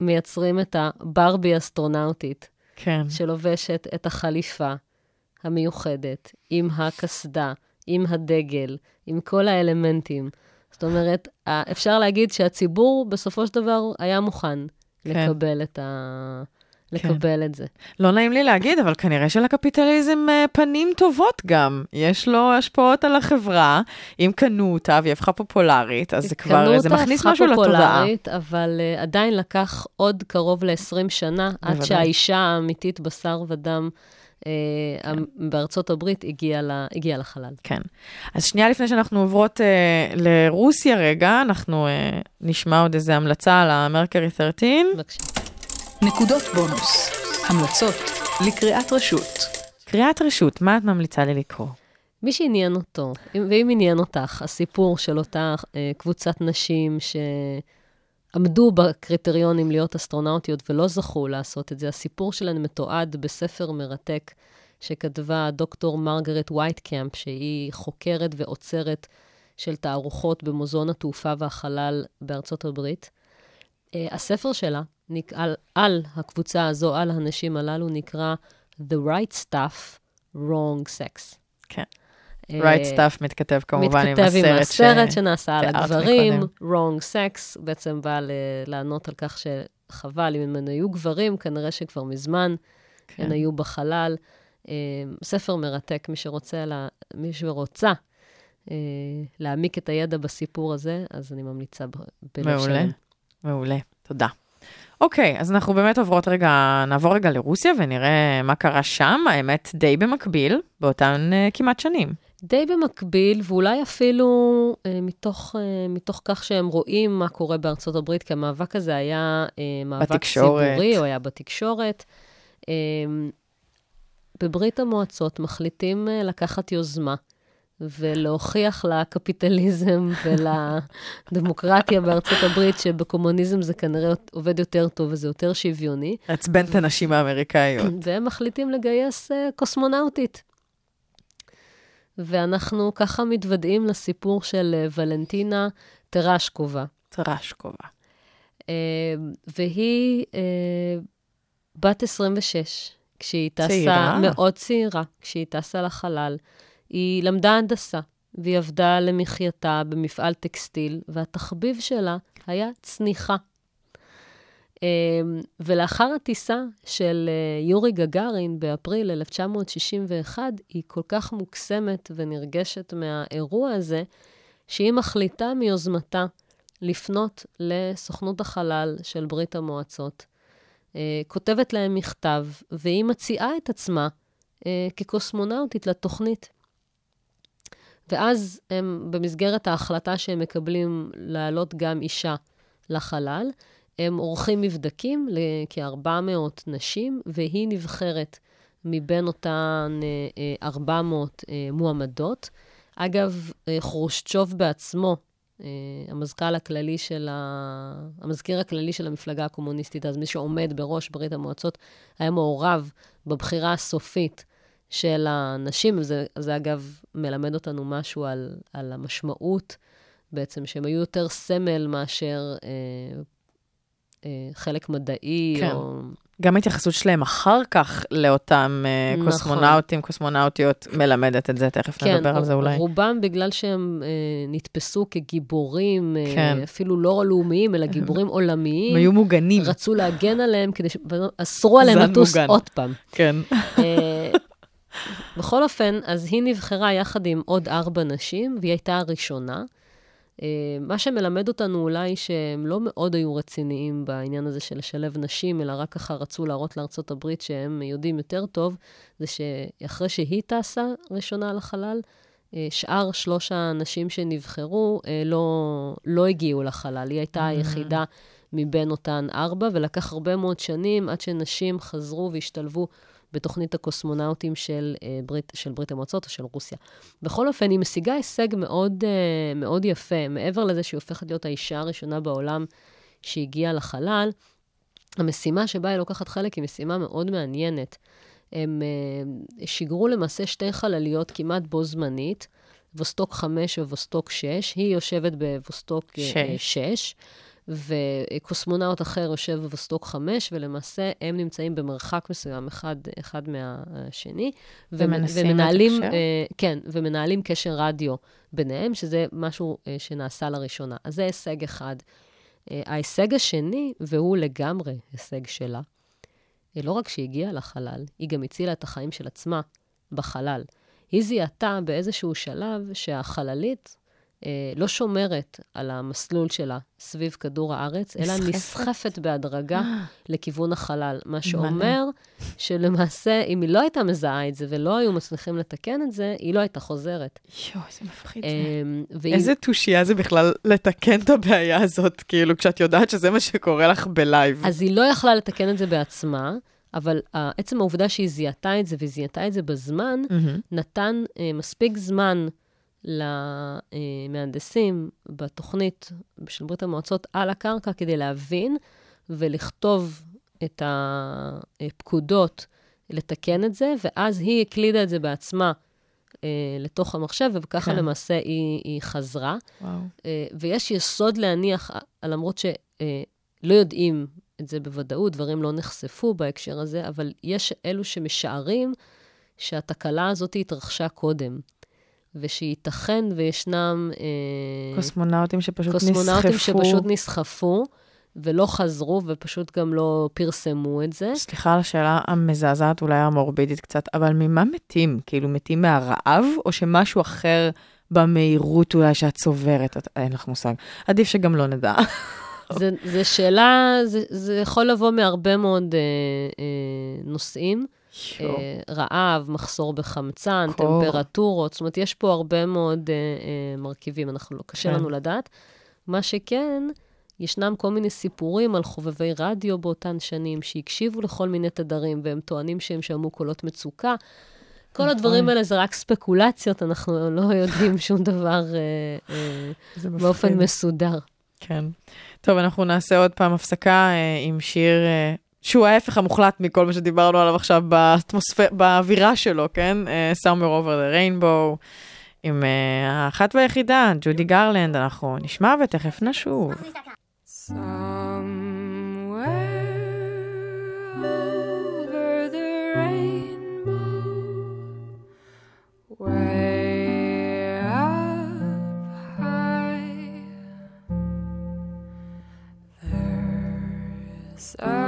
מייצרים את הברבי אסטרונאוטית, כן. שלובשת את החליפה המיוחדת, עם הקסדה, עם הדגל, עם כל האלמנטים. זאת אומרת, אפשר להגיד שהציבור בסופו של דבר היה מוכן. כן. לקבל את ה... לקבל את זה. לא נעים לי להגיד, אבל כנראה שלקפיטליזם אה, פנים טובות גם. יש לו השפעות על החברה. אם קנו אותה והיא הפכה פופולרית, אז זה כבר, זה מכניס משהו קנו אותה, הפכה לתודעה. פופולרית, אבל uh, עדיין לקח עוד קרוב ל-20 שנה עד בוודאי. שהאישה האמיתית בשר ודם uh, בארצות הברית הגיעה ל- הגיעה לחלל. כן. אז שנייה לפני שאנחנו עוברות אה, לרוסיה רגע, אנחנו אה, נשמע עוד איזה המלצה על המרקרי 13. בבקשה. נקודות בונוס. המלצות לקריאת רשות. קריאת רשות, מה את ממליצה לי לקרוא? מי שעניין אותו, אם- ואם עניין אותך, הסיפור של אותה אה, קבוצת נשים שעמדו בקריטריונים להיות אסטרונאוטיות ולא זכו לעשות את זה, הסיפור שלהן מתועד בספר מרתק שכתבה דוקטור מרגרט וייטקאמפ, שהיא חוקרת ועוצרת של תערוכות במוזיאון התעופה והחלל בארצות הברית. אה, הספר שלה, על, על הקבוצה הזו, על הנשים הללו, נקרא The Right Stuff, Wrong Sex. כן. אה, right stuff מתכתב כמובן עם מתכתב הסרט. עם הסרט שנעשה על הגברים, מקודם. wrong sex, בעצם בא ל- לענות על כך שחבל, אם הם היו גברים, כנראה שכבר מזמן כן. הן היו בחלל. אה, ספר מרתק, מי שרוצה, לה- מי שרוצה אה, להעמיק את הידע בסיפור הזה, אז אני ממליצה בלב מעולה. שלם. מעולה, תודה. אוקיי, אז אנחנו באמת עוברות רגע, נעבור רגע לרוסיה ונראה מה קרה שם, האמת די במקביל, באותן uh, כמעט שנים. די במקביל, ואולי אפילו אה, מתוך, אה, מתוך כך שהם רואים מה קורה בארצות הברית, כי המאבק הזה היה אה, מאבק בתקשורת. ציבורי, הוא היה בתקשורת. אה, בברית המועצות מחליטים אה, לקחת יוזמה ולהוכיח לקפיטליזם ולדמוקרטיה בארצות הברית שבקומוניזם זה כנראה עובד יותר טוב וזה יותר שוויוני. לעצבן את הנשים האמריקאיות. *clears throat* והם מחליטים לגייס uh, קוסמונאוטית. ואנחנו ככה מתוודעים לסיפור של uh, ולנטינה טרשקובה. טרשקובה. Uh, והיא uh, בת 26, כשהיא טסה, צעירה. מאוד צעירה, כשהיא טסה לחלל. היא למדה הנדסה, והיא עבדה למחייתה במפעל טקסטיל, והתחביב שלה היה צניחה. אמ, ולאחר הטיסה של אה, יורי גגארין באפריל 1961, היא כל כך מוקסמת ונרגשת מהאירוע הזה, שהיא מחליטה מיוזמתה לפנות לסוכנות החלל של ברית המועצות. אה, כותבת להם מכתב, והיא מציעה את עצמה אה, כקוסמונאוטית לתוכנית. ואז הם, במסגרת ההחלטה שהם מקבלים להעלות גם אישה לחלל, הם עורכים מבדקים לכ-400 נשים, והיא נבחרת מבין אותן אה, אה, 400 אה, מועמדות. אגב, אה, חרושצ'וב בעצמו, אה, המזכ"ל הכללי של ה... המזכיר הכללי של המפלגה הקומוניסטית, אז מי שעומד בראש ברית המועצות, היה מעורב בבחירה הסופית של הנשים. זה, זה אגב מלמד אותנו משהו על, על המשמעות, בעצם, שהם היו יותר סמל מאשר אה, אה, חלק מדעי, כן. או... גם ההתייחסות שלהם אחר כך לאותם אה, נכון. קוסמונאוטים, קוסמונאוטיות, מלמדת את זה, תכף כן, נדבר על זה אולי. רובם בגלל שהם אה, נתפסו כגיבורים, אה, כן. אפילו לא לאומיים, אלא גיבורים עולמיים. הם היו מוגנים. רצו להגן עליהם, כדי ש... אסרו עליהם לטוס. עוד פעם. כן. אה, בכל אופן, אז היא נבחרה יחד עם עוד ארבע נשים, והיא הייתה הראשונה. אה, מה שמלמד אותנו אולי שהם לא מאוד היו רציניים בעניין הזה של לשלב נשים, אלא רק ככה רצו להראות לארצות הברית שהם יודעים יותר טוב, זה שאחרי שהיא טסה ראשונה לחלל, אה, שאר שלוש הנשים שנבחרו אה, לא, לא הגיעו לחלל. היא הייתה היחידה מבין אותן ארבע, ולקח הרבה מאוד שנים עד שנשים חזרו והשתלבו בתוכנית הקוסמונאוטים של, אה, ברית, של ברית המועצות או של רוסיה. בכל אופן, היא משיגה הישג מאוד, אה, מאוד יפה. מעבר לזה שהיא הופכת להיות האישה הראשונה בעולם שהגיעה לחלל, המשימה שבה היא לוקחת חלק היא משימה מאוד מעניינת. הם אה, שיגרו למעשה שתי חלליות כמעט בו זמנית, ווסטוק 5 וווסטוק 6. היא יושבת בווסטוק אה, שש. 6, וקוסמונאוט אחר יושב בווסטוק 5, ולמעשה הם נמצאים במרחק מסוים אחד, אחד מהשני. ומנסים ומנהלים, לתקשר? אה, כן, ומנהלים קשר רדיו ביניהם, שזה משהו אה, שנעשה לראשונה. אז זה הישג אחד. אה, ההישג השני, והוא לגמרי הישג שלה, לא רק שהיא הגיעה לחלל, היא גם הצילה את החיים של עצמה בחלל. היא זיהתה באיזשהו שלב שהחללית לא שומרת על המסלול שלה סביב כדור הארץ, אלא נסחפת? בהדרגה *gasps* לכיוון החלל. מה. שאומר שלמעשה, אם היא לא הייתה מזהה את זה ולא היו מצליחים לתקן את זה, היא לא הייתה חוזרת. יואו, איזה מפחיד זה. והיא- איזה תושייה זה בכלל לתקן את הבעיה הזאת, כאילו, כשאת יודעת שזה מה שקורה לך בלייב. אז היא לא יכלה לתקן את זה בעצמה, אבל אה, עצם העובדה שהיא זיהתה את זה והיא זיהתה את זה בזמן, מהמם. נתן אה, מספיק זמן למהנדסים בתוכנית של ברית המועצות על הקרקע כדי להבין ולכתוב את הפקודות לתקן את זה, ואז היא הקלידה את זה בעצמה אה, לתוך המחשב, וככה כן. למעשה היא, היא חזרה. וואו. אה, ויש יסוד להניח, אה, למרות שלא יודעים את זה בוודאות, דברים לא נחשפו בהקשר הזה, אבל יש אלו שמשערים שהתקלה הזאת התרחשה קודם, ושייתכן וישנם אה, קוסמונאוטים שפשוט קוסמונאוטים נסחפו. שפשוט נסחפו ולא חזרו ופשוט גם לא פרסמו את זה. סליחה על השאלה המזעזעת, אולי המורבידית קצת, אבל ממה מתים? כאילו, מתים מהרעב, או שמשהו אחר במהירות אולי שאת צוברת? את- אין לך מושג. עדיף שגם לא נדע. זה, זה שאלה, זה, זה יכול לבוא מהרבה מאוד אה, אה, נושאים. אה, רעב, מחסור בחמצן, קור. טמפרטורות, זאת אומרת, יש פה הרבה מאוד אה, אה, מרכיבים, אנחנו לא, קשה כן. לנו לדעת. מה שכן, ישנם כל מיני סיפורים על חובבי רדיו באותן שנים, שהקשיבו לכל מיני תדרים, והם טוענים שהם שמעו קולות מצוקה. כל הדברים האלה זה רק ספקולציות, אנחנו לא יודעים *laughs* שום דבר אה, אה. באופן מסודר. כן. טוב, אנחנו נעשה עוד פעם הפסקה אה, עם שיר שהוא ההפך המוחלט מכל מה שדיברנו עליו עכשיו באטמוספר... באווירה שלו, כן? אה, Summer Over the Rainbow, עם אה, האחת והיחידה, ג'ודי גרלנד, אנחנו נשמע ותכף נשוב. Way up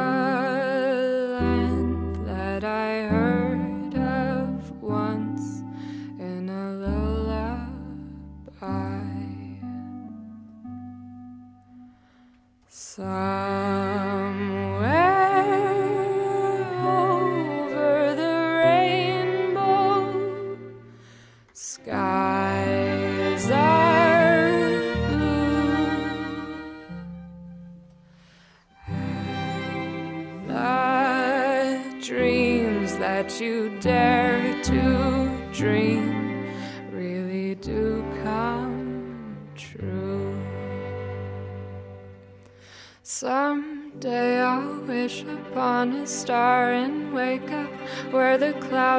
dreams that you dare to dream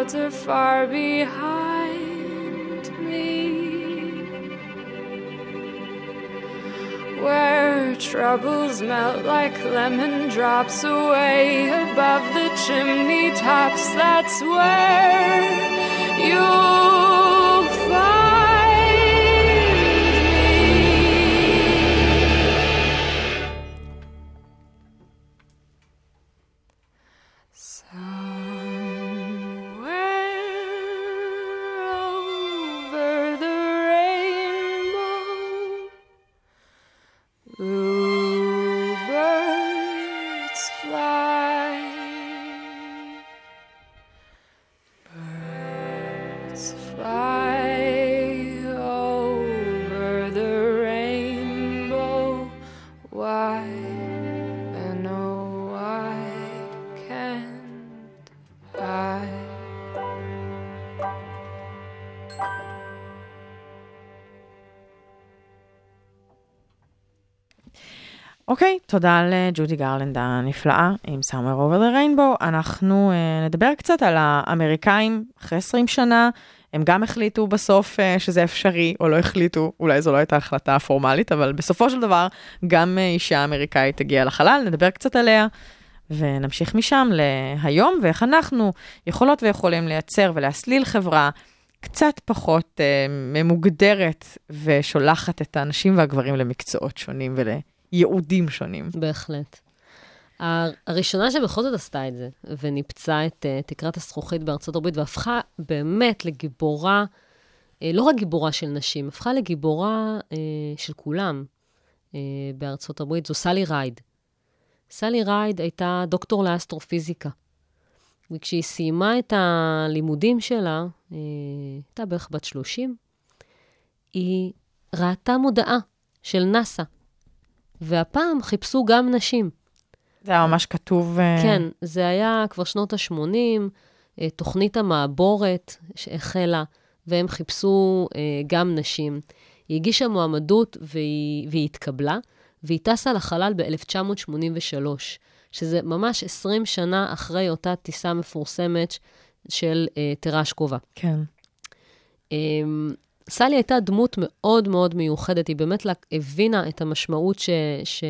clouds are far behind me. Where troubles melt like lemon drops away above the chimney tops. That's where you'll תודה לג'ודי גרלנד הנפלאה עם Summer Over the Rainbow. אנחנו uh, נדבר קצת על האמריקאים אחרי 20 שנה. הם גם החליטו בסוף uh, שזה אפשרי, או לא החליטו, אולי זו לא הייתה החלטה פורמלית, אבל בסופו של דבר גם uh, אישה אמריקאית הגיעה לחלל, נדבר קצת עליה, ונמשיך משם להיום, ואיך אנחנו יכולות ויכולים לייצר ולהסליל חברה קצת פחות uh, ממוגדרת ושולחת את האנשים והגברים למקצועות שונים ול... ייעודים שונים. בהחלט. הר- הראשונה שבכל זאת עשתה את זה, וניפצה את uh, תקרת הזכוכית בארצות הברית, והפכה באמת לגיבורה, uh, לא רק גיבורה של נשים, הפכה לגיבורה uh, של כולם uh, בארצות הברית, זו סלי רייד. סלי רייד הייתה דוקטור לאסטרופיזיקה. וכשהיא סיימה את הלימודים שלה, uh, הייתה בערך בת 30, היא ראתה מודעה של נאסא, והפעם חיפשו גם נשים. זה היה ממש כתוב... אה, כן, זה היה כבר שנות ה-80, תוכנית המעבורת שהחלה, והם חיפשו אה, גם נשים. היא הגישה מועמדות והיא, והיא התקבלה, והיא טסה לחלל ב-1983, שזה ממש 20 שנה אחרי אותה טיסה מפורסמת של אה, טרשקובה. כן. אמ, סלי הייתה דמות מאוד מאוד מיוחדת, היא באמת לה- הבינה את המשמעות ש, ש,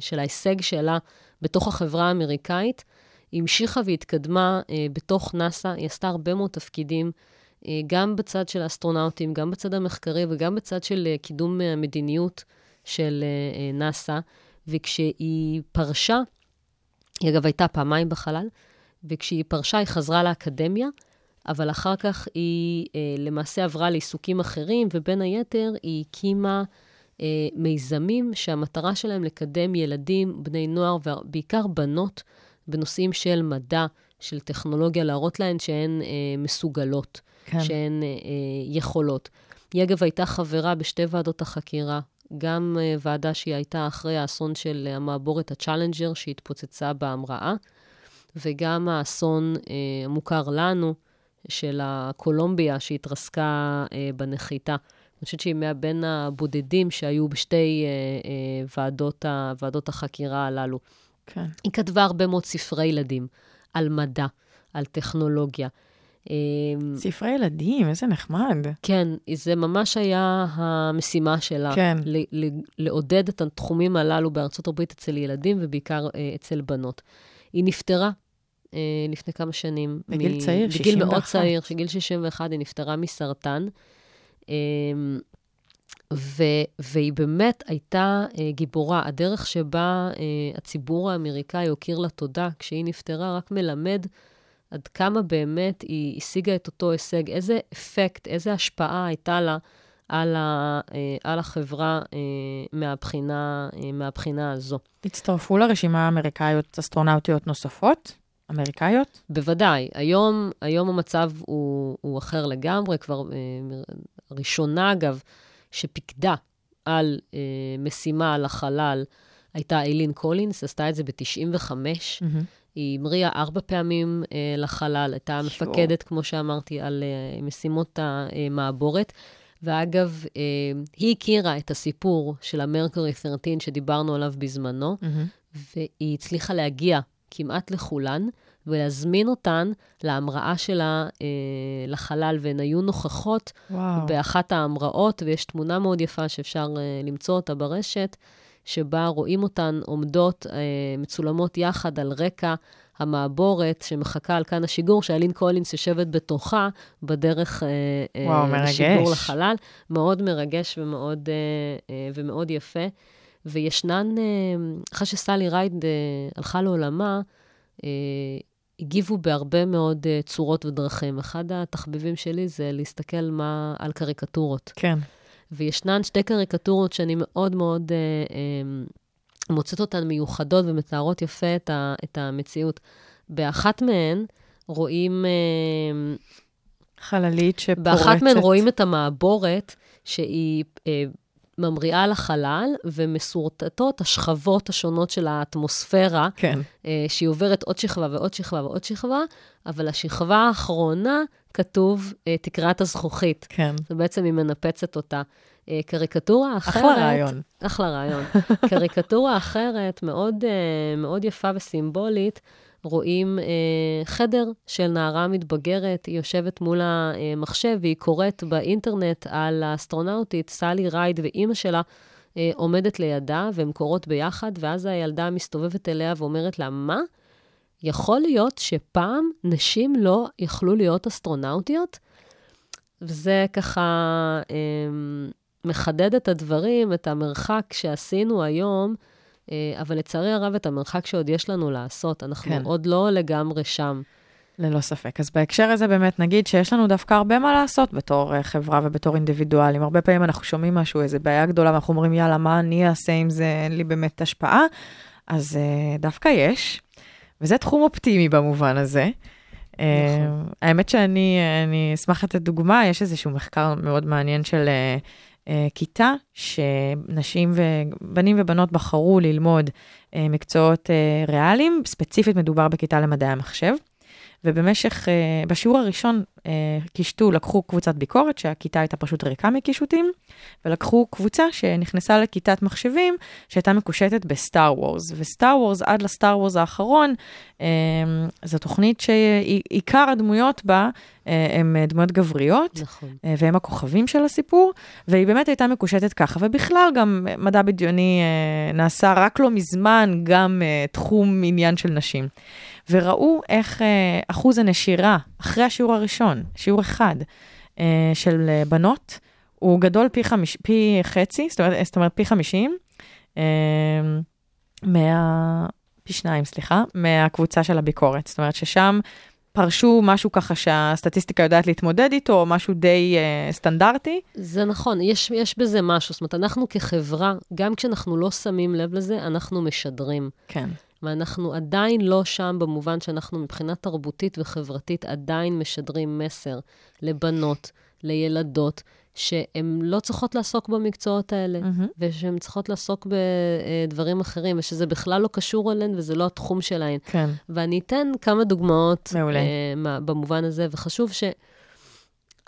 של ההישג שלה בתוך החברה האמריקאית. היא המשיכה והתקדמה אה, בתוך נאס"א, היא עשתה הרבה מאוד תפקידים, אה, גם בצד של האסטרונאוטים, גם בצד המחקרי וגם בצד של אה, קידום אה, המדיניות של אה, אה, נאס"א. וכשהיא פרשה, היא אגב הייתה פעמיים בחלל, וכשהיא פרשה היא חזרה לאקדמיה, אבל אחר כך היא אה, למעשה עברה לעיסוקים אחרים, ובין היתר היא הקימה אה, מיזמים שהמטרה שלהם לקדם ילדים, בני נוער, ובעיקר בנות, בנושאים של מדע, של טכנולוגיה, להראות להן שהן אה, מסוגלות, כן. שהן אה, אה, יכולות. היא אגב הייתה חברה בשתי ועדות החקירה, גם אה, ועדה שהיא הייתה אחרי האסון של אה, המעבורת הצ'אלנג'ר שהתפוצצה בהמראה, וגם האסון המוכר לנו, של הקולומביה שהתרסקה אה, בנחיתה. אני חושבת שהיא מהבין הבודדים שהיו בשתי אה, אה, ועדות, ה, ועדות החקירה הללו. כן. היא כתבה הרבה מאוד ספרי ילדים על מדע, על טכנולוגיה. אה, ספרי ילדים, איזה נחמד. כן, זה ממש היה המשימה שלה. כן. ל- ל- לעודד את התחומים הללו בארצות הברית אצל ילדים ובעיקר אה, אצל בנות. היא נפטרה אה, לפני כמה שנים. בגיל צעיר, בגיל מאוד 61. צעיר, בגיל 61 היא נפטרה מסרטן. אה, ו- והיא באמת הייתה אה, גיבורה. הדרך שבה אה, הציבור האמריקאי הוקיר לה תודה כשהיא נפטרה רק מלמד עד כמה באמת היא השיגה את אותו הישג, איזה אפקט, איזה השפעה הייתה לה על, ה, אה, על החברה אה, מהבחינה, אה, מהבחינה הזו. הצטרפו לרשימה האמריקאיות אסטרונאוטיות נוספות? אמריקאיות? בוודאי, היום, היום המצב הוא, הוא אחר לגמרי, כבר אה, ראשונה, אגב, שפיקדה על אה, משימה לחלל, הייתה איילין קולינס, עשתה את זה ב-95. היא המריאה ארבע פעמים אה, לחלל, הייתה שואו. מפקדת, כמו שאמרתי, על אה, משימות המעבורת. ואגב, אה, היא הכירה את הסיפור של המרקורי 13 שדיברנו עליו בזמנו, והיא הצליחה להגיע כמעט לכולן, ולהזמין אותן להמראה שלה אה, לחלל, והן היו נוכחות וואו. באחת ההמראות, ויש תמונה מאוד יפה שאפשר אה, למצוא אותה ברשת, שבה רואים אותן עומדות, אה, מצולמות יחד על רקע המעבורת שמחכה על כן השיגור, שאיילין קולינס יושבת בתוכה בדרך אה, אה, וואו. לשיגור לחלל. מאוד מרגש ומאוד, אה, אה, ומאוד יפה. וישנן, אה, אחרי שסאלי רייד אה, הלכה לעולמה, אה, הגיבו בהרבה מאוד צורות ודרכים. אחד התחביבים שלי זה להסתכל מה, על קריקטורות. כן. וישנן שתי קריקטורות שאני מאוד מאוד אה, אה, מוצאת אותן מיוחדות ומתארות יפה את, ה, את המציאות. באחת מהן רואים, אה, חללית שפורצת. באחת מהן רואים את המעבורת שהיא אה, ממריאה לחלל, ומסורטטות השכבות השונות של האטמוספירה, כן. אה, שהיא עוברת עוד שכבה ועוד שכבה ועוד שכבה, אבל השכבה האחרונה כתוב אה, תקרת הזכוכית. כן. זה בעצם היא מנפצת אותה. אה, קריקטורה אחרת... אחלה רעיון. אחלה רעיון. קריקטורה אחרת, מאוד, מאוד יפה וסימבולית, רואים אה, חדר של נערה מתבגרת, היא יושבת מול המחשב והיא קוראת באינטרנט על האסטרונאוטית סלי רייד ואימא שלה אה, עומדת לידה, והן קוראות ביחד, ואז הילדה מסתובבת אליה ואומרת לה, מה? יכול להיות שפעם נשים לא יכלו להיות אסטרונאוטיות? וזה ככה אה, מחדד את הדברים, את המרחק שעשינו היום אבל לצערי הרב, את המרחק שעוד יש לנו לעשות, אנחנו כן. עוד לא לגמרי שם. ללא ספק. אז בהקשר הזה באמת נגיד שיש לנו דווקא הרבה מה לעשות בתור אה, חברה ובתור אינדיבידואלים. הרבה פעמים אנחנו שומעים משהו, איזו בעיה גדולה, ואנחנו אומרים, יאללה, מה אני אעשה עם זה, אין לי באמת השפעה. אז אה, דווקא יש, וזה תחום אופטימי במובן הזה. נכון. האמת שאני אני אשמח לתת דוגמה, יש איזשהו מחקר מאוד מעניין של אה, אה, כיתה, שנשים ובנים ובנות בחרו ללמוד אה, מקצועות אה, ריאליים, ספציפית מדובר בכיתה למדעי המחשב. ובמשך, uh, בשיעור הראשון, uh, קישטו, לקחו קבוצת ביקורת, שהכיתה הייתה פשוט ריקה מקישוטים, ולקחו קבוצה שנכנסה לכיתת מחשבים, שהייתה מקושטת בסטאר וורס. וסטאר וורס, עד לסטאר וורס האחרון, uh, זו תוכנית שעיקר הדמויות בה uh, הם דמויות גבריות, נכון. uh, והם הכוכבים של הסיפור, והיא באמת הייתה מקושטת ככה. ובכלל, גם מדע בדיוני uh, נעשה רק לא מזמן גם uh, תחום עניין של נשים. וראו איך אה, אחוז הנשירה אחרי השיעור הראשון, שיעור אחד, אה, של אה, בנות, הוא גדול פי, חמיש, פי חצי, זאת אומרת, זאת אומרת פי חמישים, מה... פי שניים, סליחה, מהקבוצה של הביקורת. זאת אומרת ששם פרשו משהו ככה שהסטטיסטיקה יודעת להתמודד איתו, או משהו די אה, סטנדרטי. זה נכון, יש, יש בזה משהו. זאת אומרת, אנחנו כחברה, גם כשאנחנו לא שמים לב לזה, אנחנו משדרים. כן. ואנחנו עדיין לא שם במובן שאנחנו מבחינה תרבותית וחברתית עדיין משדרים מסר לבנות, לילדות, שהן לא צריכות לעסוק במקצועות האלה, מהמם. ושהן צריכות לעסוק בדברים אחרים, ושזה בכלל לא קשור אליהן וזה לא התחום שלהן. כן. ואני אתן כמה דוגמאות מעולה. מה- במובן הזה, וחשוב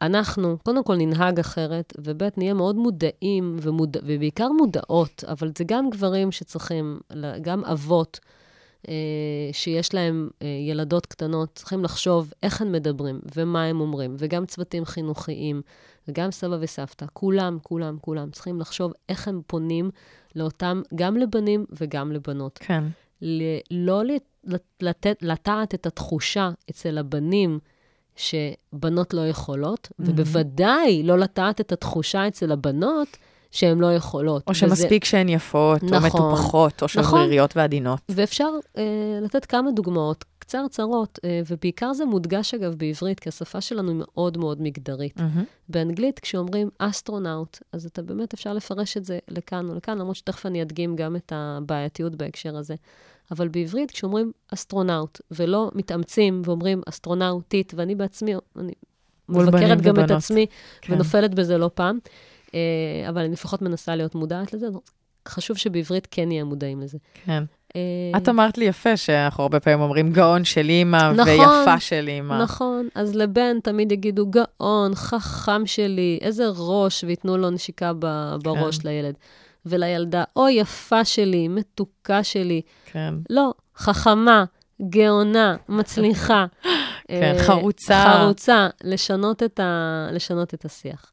שאנחנו, קודם כל ננהג אחרת, וב' נהיה מאוד מודעים, ומודע, ובעיקר מודעות, אבל זה גם גברים שצריכים, גם אבות, שיש להם אה, ילדות קטנות, צריכים לחשוב איך הם מדברים ומה הם אומרים, וגם צוותים חינוכיים, וגם סבא וסבתא, כולם, כולם, כולם צריכים לחשוב איך הם פונים לאותם, גם לבנים וגם לבנות. כן. ל- לא לת- לתת, לטעת את התחושה אצל הבנים שבנות לא יכולות, ובוודאי לא לטעת את התחושה אצל הבנות שהן לא יכולות. או וזה- שמספיק שהן יפות, או נכון. מטופחות, או נכון. שבריריות ועדינות. ואפשר אה, לתת כמה דוגמאות קצרצרות, אה, ובעיקר זה מודגש, אגב, בעברית, כי השפה שלנו היא מאוד מאוד מגדרית. מהמם. באנגלית, כשאומרים אסטרונאוט, אז אתה באמת אפשר לפרש את זה לכאן או לכאן, למרות שתכף אני אדגים גם את הבעייתיות בהקשר הזה. אבל בעברית, כשאומרים אסטרונאוט, ולא מתאמצים ואומרים אסטרונאוטית, ואני בעצמי, אני מבקרת גם את ובנות. עצמי, כן. ונופלת בזה לא פעם, אבל אני לפחות מנסה להיות מודעת לזה. חשוב שבעברית כן נהיה מודעים לזה. כן. אה, את אמרת לי יפה שאנחנו הרבה פעמים אומרים גאון של אימא נכון, ויפה של אימא. נכון, אז לבן תמיד יגידו, גאון, חכם שלי, איזה ראש, וייתנו לו נשיקה בראש כן. לילד. ולילדה, אוי, יפה שלי, מתוקה שלי. כן. לא, חכמה, גאונה, מצליחה. *laughs* כן, אה, חרוצה. חרוצה, לשנות את, ה... לשנות את השיח.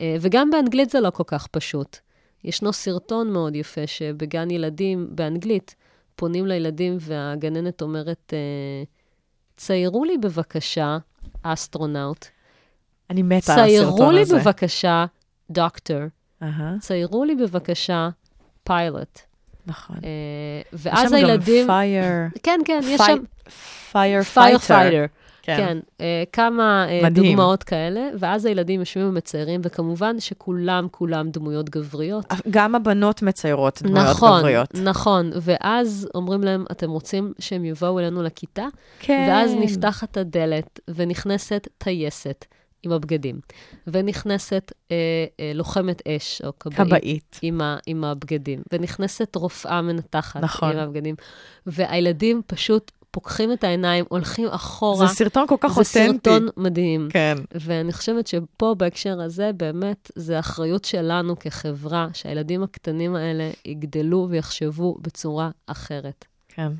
אה, וגם באנגלית זה לא כל כך פשוט. ישנו סרטון מאוד יפה שבגן ילדים באנגלית פונים לילדים והגננת אומרת, אה, ציירו לי בבקשה אסטרונאוט, אני מתה על ציירו הסרטון לי הזה. בבקשה דוקטור, אהה, ציירו לי בבקשה פיילוט. נכון. אה, יש ואז שם הילדים... גם fire, כן, כן, יש שם... firefighter. fighter. כן, אה, כמה אה, מדהים. דוגמאות כאלה, ואז הילדים יושבים ומציירים, וכמובן שכולם, כולם דמויות גבריות. גם הבנות מציירות דמויות נכון, גבריות. נכון, ואז אומרים להם, אתם רוצים שהם יבואו אלינו לכיתה? כן. ואז נפתחת הדלת, ונכנסת טייסת עם הבגדים, ונכנסת אה, אה, לוחמת אש, או כבאית. כבאית. עם, ה, עם הבגדים, ונכנסת רופאה מנתחת נכון. עם הבגדים, והילדים פשוט פוקחים את העיניים, הולכים אחורה. זה סרטון כל כך זה אותנטי. סרטון מדהים. כן. ואני חושבת שפה, בהקשר הזה, באמת, זה אחריות שלנו כחברה, שהילדים הקטנים האלה יגדלו ויחשבו בצורה אחרת. כן.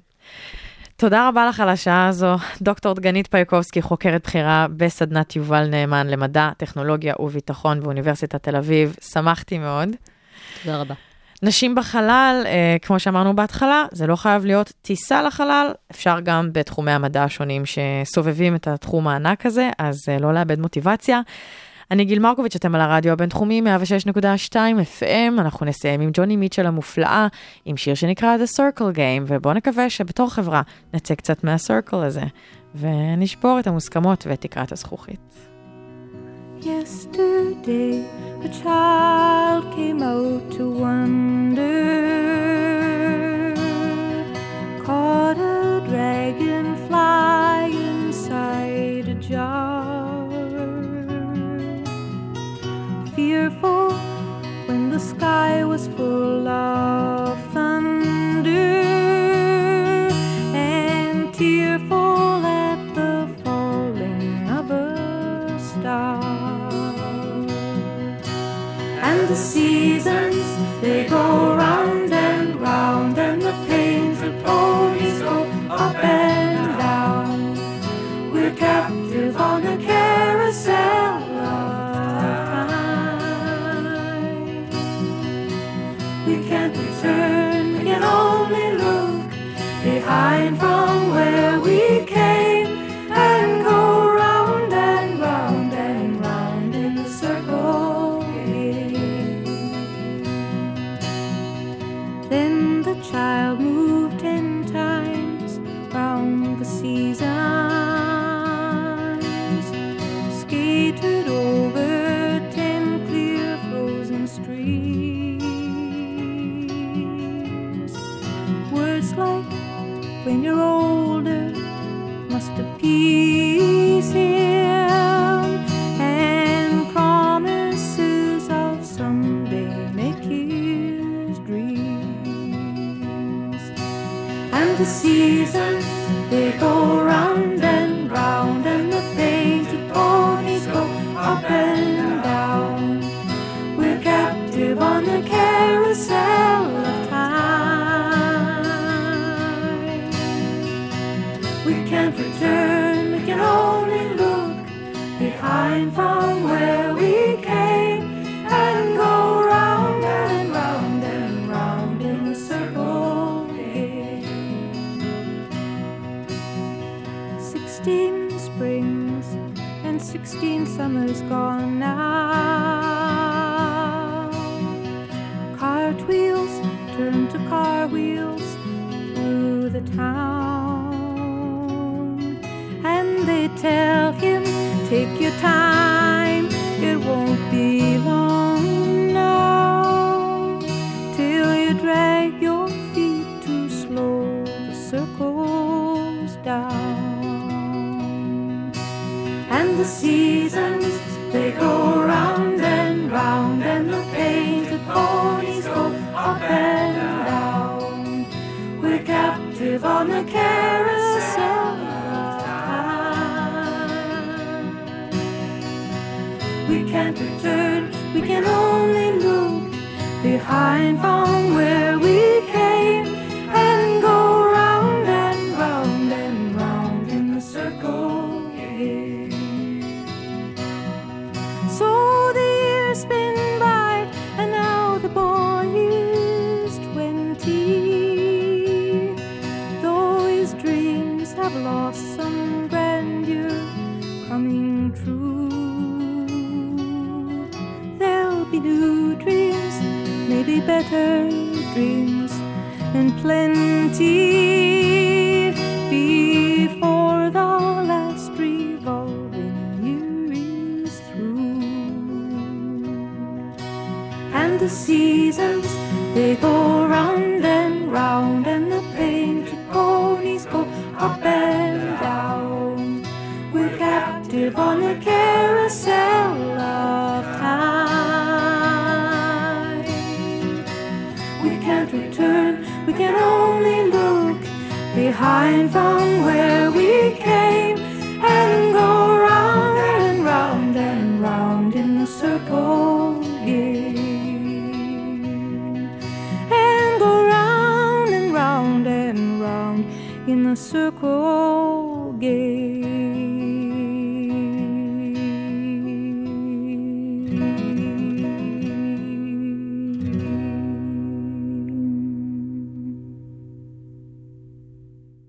תודה רבה לך על השעה הזו. דוקטור דגנית פייקובסקי, חוקרת בכירה בסדנת יובל נאמן למדע, טכנולוגיה וביטחון באוניברסיטת תל אביב. שמחתי מאוד. תודה רבה. נשים בחלל, אה, כמו שאמרנו בהתחלה, זה לא חייב להיות טיסה לחלל, אפשר גם בתחומי המדע השונים שסובבים את התחום הענק הזה, אז אה, לא לאבד מוטיבציה. אני גיל מרקוביץ', אתם על הרדיו הבינתחומי 106.2 FM, אנחנו נסיים עם ג'וני מיטשל המופלאה, עם שיר שנקרא The Circle Game, ובואו נקווה שבתור חברה נצא קצת מהסרקל הזה, ונשבור את המוסכמות ואת תקרת הזכוכית. Yesterday, a child came out to wonder, caught a dragonfly inside a jar. Fearful when the sky was full of. the seasons, they go round and round, and the pains of ponies go up and down. We're captive on a carousel of time. We can't return, we can only look behind from pine phone. 주고